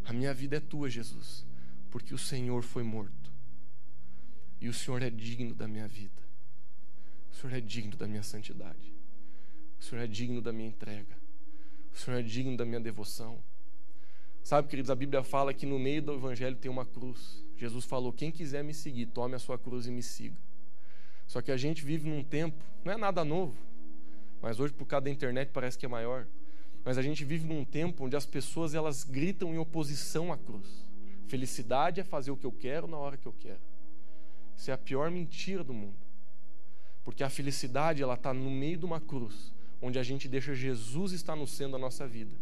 A minha vida é tua, Jesus, porque o Senhor foi morto. E o Senhor é digno da minha vida. O Senhor é digno da minha santidade. O Senhor é digno da minha entrega. O Senhor é digno da minha devoção. Sabe, queridos, a Bíblia fala que no meio do Evangelho tem uma cruz. Jesus falou: quem quiser me seguir, tome a sua cruz e me siga. Só que a gente vive num tempo, não é nada novo, mas hoje por causa da internet parece que é maior. Mas a gente vive num tempo onde as pessoas elas gritam em oposição à cruz. Felicidade é fazer o que eu quero na hora que eu quero. Isso é a pior mentira do mundo. Porque a felicidade ela está no meio de uma cruz, onde a gente deixa Jesus estar no centro da nossa vida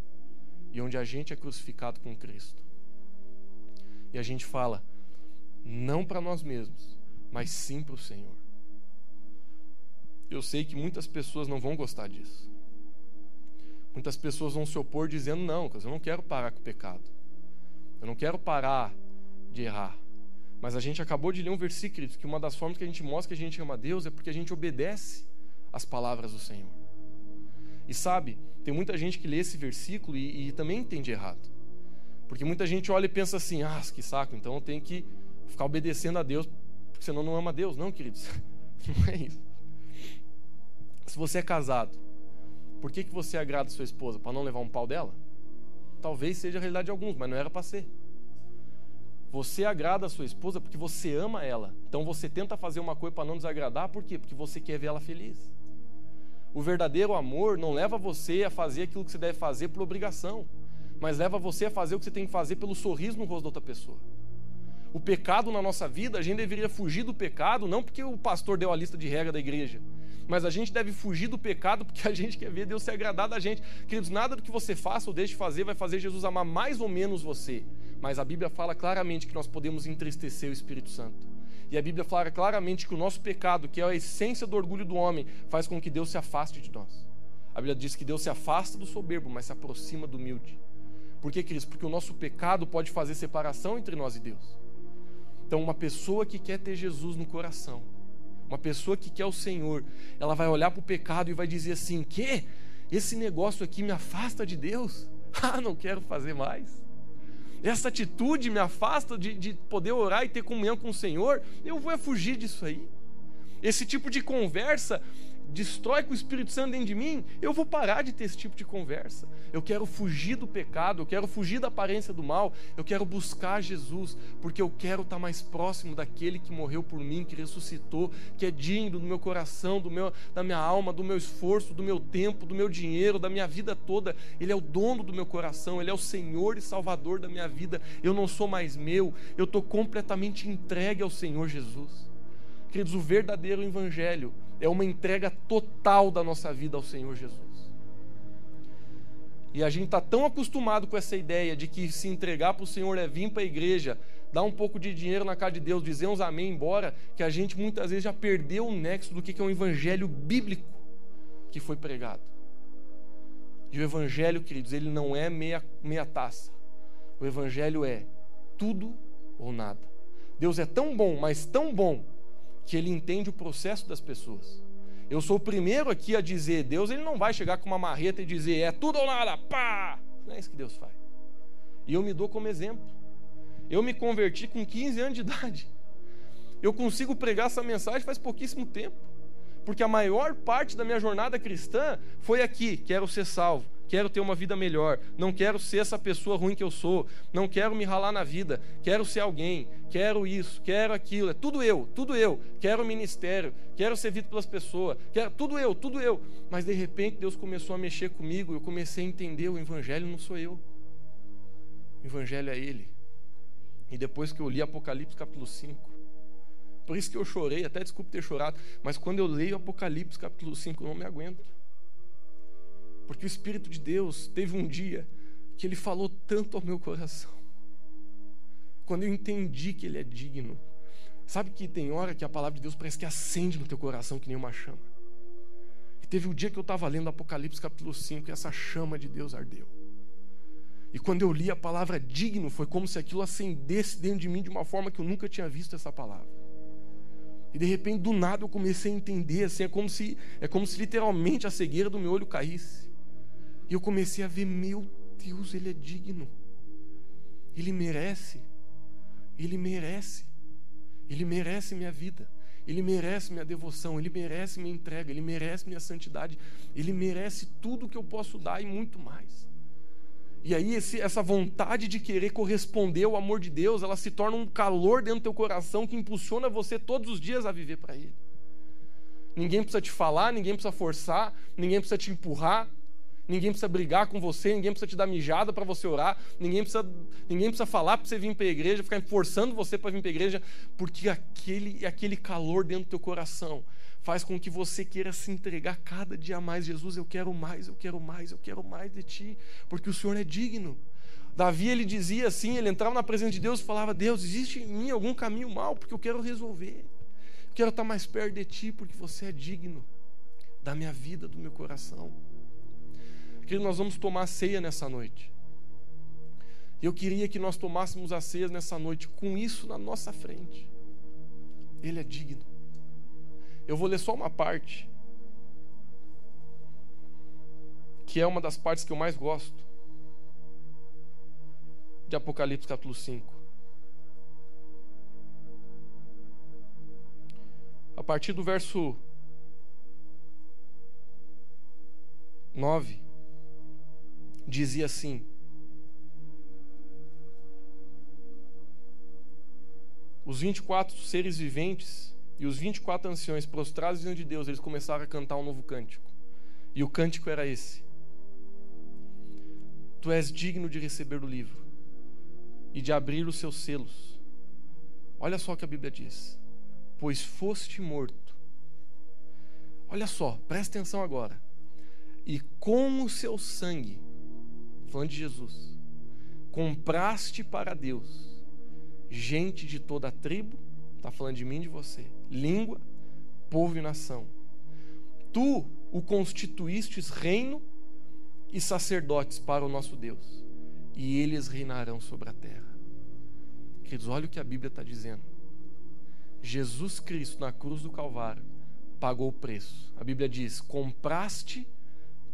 e onde a gente é crucificado com Cristo. E a gente fala, não para nós mesmos, mas sim para o Senhor. Eu sei que muitas pessoas não vão gostar disso. Muitas pessoas vão se opor dizendo: não, eu não quero parar com o pecado. Eu não quero parar de errar. Mas a gente acabou de ler um versículo que uma das formas que a gente mostra que a gente ama Deus é porque a gente obedece às palavras do Senhor. E sabe, tem muita gente que lê esse versículo e, e também entende errado. Porque muita gente olha e pensa assim: ah, que saco, então eu tenho que ficar obedecendo a Deus, porque senão não ama Deus. Não, queridos, não é isso. Se você é casado, por que, que você agrada sua esposa? Para não levar um pau dela? Talvez seja a realidade de alguns, mas não era para ser. Você agrada a sua esposa porque você ama ela. Então você tenta fazer uma coisa para não desagradar, por quê? Porque você quer ver ela feliz. O verdadeiro amor não leva você a fazer aquilo que você deve fazer por obrigação, mas leva você a fazer o que você tem que fazer pelo sorriso no rosto da outra pessoa. O pecado na nossa vida, a gente deveria fugir do pecado, não porque o pastor deu a lista de regra da igreja, mas a gente deve fugir do pecado porque a gente quer ver Deus se agradar da gente. Queridos, nada do que você faça ou deixe de fazer vai fazer Jesus amar mais ou menos você, mas a Bíblia fala claramente que nós podemos entristecer o Espírito Santo. E a Bíblia fala claramente que o nosso pecado, que é a essência do orgulho do homem, faz com que Deus se afaste de nós. A Bíblia diz que Deus se afasta do soberbo, mas se aproxima do humilde. Por que, Cristo? Porque o nosso pecado pode fazer separação entre nós e Deus. Então, uma pessoa que quer ter Jesus no coração, uma pessoa que quer o Senhor, ela vai olhar para o pecado e vai dizer assim: que esse negócio aqui me afasta de Deus? Ah, não quero fazer mais essa atitude me afasta de, de poder orar e ter comunhão com o Senhor, eu vou fugir disso aí. Esse tipo de conversa destrói com o Espírito Santo dentro de mim, eu vou parar de ter esse tipo de conversa. Eu quero fugir do pecado, eu quero fugir da aparência do mal, eu quero buscar Jesus, porque eu quero estar mais próximo daquele que morreu por mim, que ressuscitou, que é digno do meu coração, do meu, da minha alma, do meu esforço, do meu tempo, do meu dinheiro, da minha vida toda. Ele é o dono do meu coração, ele é o Senhor e Salvador da minha vida. Eu não sou mais meu, eu estou completamente entregue ao Senhor Jesus. Queridos, o verdadeiro evangelho é uma entrega total da nossa vida ao Senhor Jesus. E a gente está tão acostumado com essa ideia de que se entregar para o Senhor é vir para a igreja, dar um pouco de dinheiro na casa de Deus, dizer uns amém embora, que a gente muitas vezes já perdeu o nexo do que é um evangelho bíblico que foi pregado. E o evangelho, queridos, ele não é meia, meia taça. O evangelho é tudo ou nada. Deus é tão bom, mas tão bom, que ele entende o processo das pessoas. Eu sou o primeiro aqui a dizer, Deus ele não vai chegar com uma marreta e dizer, é tudo ou nada, pá! Não é isso que Deus faz. E eu me dou como exemplo. Eu me converti com 15 anos de idade. Eu consigo pregar essa mensagem faz pouquíssimo tempo. Porque a maior parte da minha jornada cristã foi aqui, quero ser salvo quero ter uma vida melhor, não quero ser essa pessoa ruim que eu sou, não quero me ralar na vida, quero ser alguém, quero isso, quero aquilo, é tudo eu, tudo eu, quero ministério, quero ser visto pelas pessoas, quero tudo eu, tudo eu. Mas de repente Deus começou a mexer comigo, eu comecei a entender, o evangelho não sou eu. O evangelho é ele. E depois que eu li Apocalipse capítulo 5, por isso que eu chorei, até desculpe ter chorado, mas quando eu leio Apocalipse capítulo 5, eu não me aguento. Porque o Espírito de Deus teve um dia que ele falou tanto ao meu coração. Quando eu entendi que ele é digno. Sabe que tem hora que a palavra de Deus parece que acende no teu coração que nem uma chama. E teve um dia que eu estava lendo Apocalipse capítulo 5 e essa chama de Deus ardeu. E quando eu li a palavra digno, foi como se aquilo acendesse dentro de mim de uma forma que eu nunca tinha visto essa palavra. E de repente, do nada, eu comecei a entender, assim, é como se, é como se literalmente a cegueira do meu olho caísse. E eu comecei a ver, meu Deus, ele é digno. Ele merece. Ele merece. Ele merece minha vida. Ele merece minha devoção, ele merece minha entrega, ele merece minha santidade, ele merece tudo que eu posso dar e muito mais. E aí esse, essa vontade de querer corresponder ao amor de Deus, ela se torna um calor dentro do teu coração que impulsiona você todos os dias a viver para Ele. Ninguém precisa te falar, ninguém precisa forçar, ninguém precisa te empurrar, ninguém precisa brigar com você, ninguém precisa te dar mijada para você orar, ninguém precisa, ninguém precisa falar para você vir para a igreja, ficar forçando você para vir para a igreja, porque aquele, aquele calor dentro do teu coração faz com que você queira se entregar cada dia mais. Jesus, eu quero mais, eu quero mais, eu quero mais de ti, porque o Senhor é digno. Davi ele dizia assim, ele entrava na presença de Deus e falava: Deus, existe em mim algum caminho mal, porque eu quero resolver. Eu quero estar mais perto de ti, porque você é digno da minha vida, do meu coração. Querido, nós vamos tomar ceia nessa noite. Eu queria que nós tomássemos a ceia nessa noite com isso na nossa frente. Ele é digno. Eu vou ler só uma parte, que é uma das partes que eu mais gosto, de Apocalipse capítulo 5. A partir do verso 9 dizia assim: Os 24 seres viventes e os 24 anciões prostrados diante de Deus, eles começaram a cantar um novo cântico. E o cântico era esse: Tu és digno de receber o livro e de abrir os seus selos. Olha só o que a Bíblia diz: Pois foste morto. Olha só, presta atenção agora. E com o seu sangue falando de Jesus, compraste para Deus gente de toda a tribo, está falando de mim e de você, língua, povo e nação. Tu o constituístes reino e sacerdotes para o nosso Deus, e eles reinarão sobre a terra. Queridos, olha o que a Bíblia está dizendo. Jesus Cristo na cruz do Calvário pagou o preço. A Bíblia diz: compraste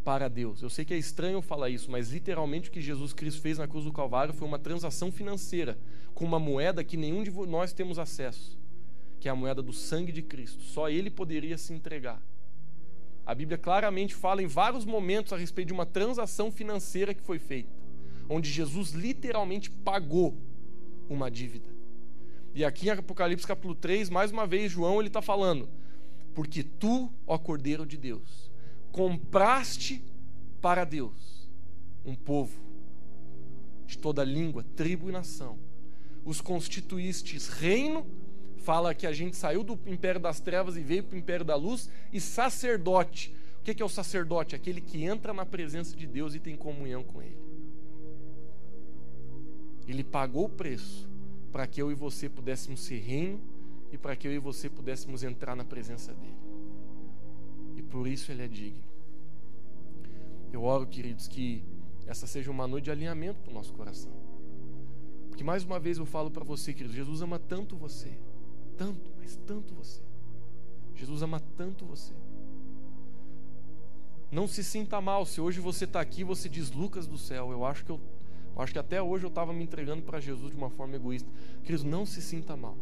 para Deus. Eu sei que é estranho falar isso, mas literalmente o que Jesus Cristo fez na cruz do Calvário foi uma transação financeira com uma moeda que nenhum de nós temos acesso, que é a moeda do sangue de Cristo. Só ele poderia se entregar. A Bíblia claramente fala em vários momentos a respeito de uma transação financeira que foi feita, onde Jesus literalmente pagou uma dívida. E aqui em Apocalipse capítulo 3, mais uma vez, João ele está falando: Porque tu, ó Cordeiro de Deus, compraste para Deus um povo de toda língua, tribo e nação. Os constituístes reino, fala que a gente saiu do império das trevas e veio para o império da luz, e sacerdote. O que é o sacerdote? Aquele que entra na presença de Deus e tem comunhão com Ele. Ele pagou o preço para que eu e você pudéssemos ser reino e para que eu e você pudéssemos entrar na presença dEle. E por isso Ele é digno. Eu oro, queridos, que essa seja uma noite de alinhamento para o nosso coração. Porque mais uma vez eu falo para você, queridos, Jesus ama tanto você, tanto, mas tanto você. Jesus ama tanto você. Não se sinta mal se hoje você está aqui você diz Lucas do céu. Eu acho que eu, eu acho que até hoje eu estava me entregando para Jesus de uma forma egoísta. Queridos, não se sinta mal.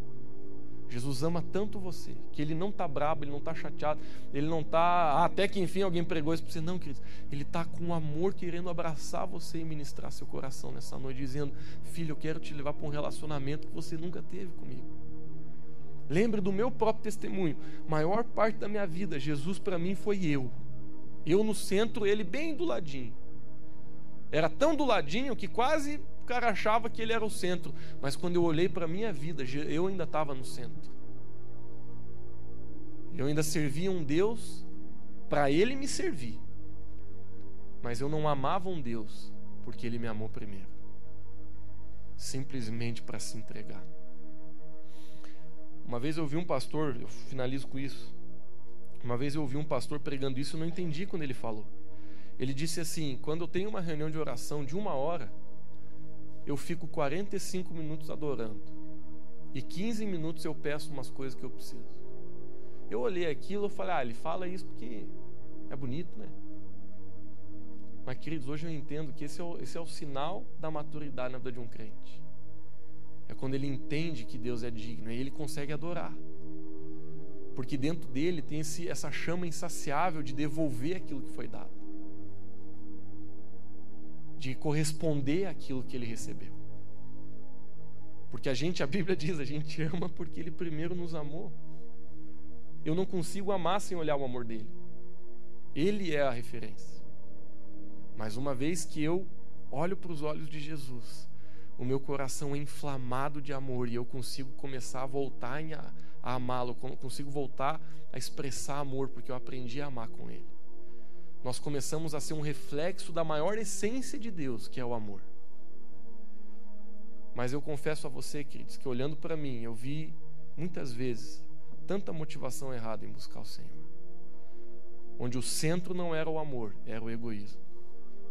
Jesus ama tanto você, que ele não está brabo, ele não está chateado, ele não está. Ah, até que enfim alguém pregou isso para você. Não, querido. Ele está com amor querendo abraçar você e ministrar seu coração nessa noite, dizendo: Filho, eu quero te levar para um relacionamento que você nunca teve comigo. Lembre do meu próprio testemunho. Maior parte da minha vida, Jesus para mim foi eu. Eu no centro, ele bem do ladinho. Era tão do ladinho que quase o cara achava que ele era o centro, mas quando eu olhei para a minha vida, eu ainda estava no centro. Eu ainda servia um Deus para ele me servir, mas eu não amava um Deus porque ele me amou primeiro, simplesmente para se entregar. Uma vez eu vi um pastor, eu finalizo com isso. Uma vez eu ouvi um pastor pregando isso, eu não entendi quando ele falou. Ele disse assim: quando eu tenho uma reunião de oração de uma hora, eu fico 45 minutos adorando. E 15 minutos eu peço umas coisas que eu preciso. Eu olhei aquilo e falei, ah, ele fala isso porque é bonito, né? Mas, queridos, hoje eu entendo que esse é o, esse é o sinal da maturidade na vida de um crente. É quando ele entende que Deus é digno e ele consegue adorar. Porque dentro dele tem esse, essa chama insaciável de devolver aquilo que foi dado, de corresponder àquilo que ele recebeu. Porque a gente, a Bíblia diz, a gente ama porque ele primeiro nos amou. Eu não consigo amar sem olhar o amor dele. Ele é a referência. Mas uma vez que eu olho para os olhos de Jesus, o meu coração é inflamado de amor e eu consigo começar a voltar a, a amá-lo, consigo voltar a expressar amor, porque eu aprendi a amar com Ele. Nós começamos a ser um reflexo da maior essência de Deus, que é o amor. Mas eu confesso a você, queridos, que olhando para mim, eu vi muitas vezes tanta motivação errada em buscar o Senhor. Onde o centro não era o amor, era o egoísmo.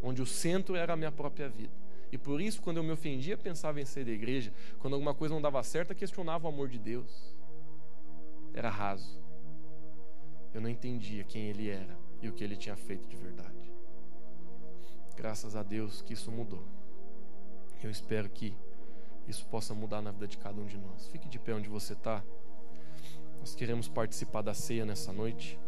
Onde o centro era a minha própria vida. E por isso, quando eu me ofendia, pensava em sair da igreja. Quando alguma coisa não dava certo, questionava o amor de Deus. Era raso. Eu não entendia quem Ele era e o que Ele tinha feito de verdade. Graças a Deus que isso mudou. Eu espero que isso possa mudar na vida de cada um de nós. Fique de pé onde você está. Nós queremos participar da ceia nessa noite.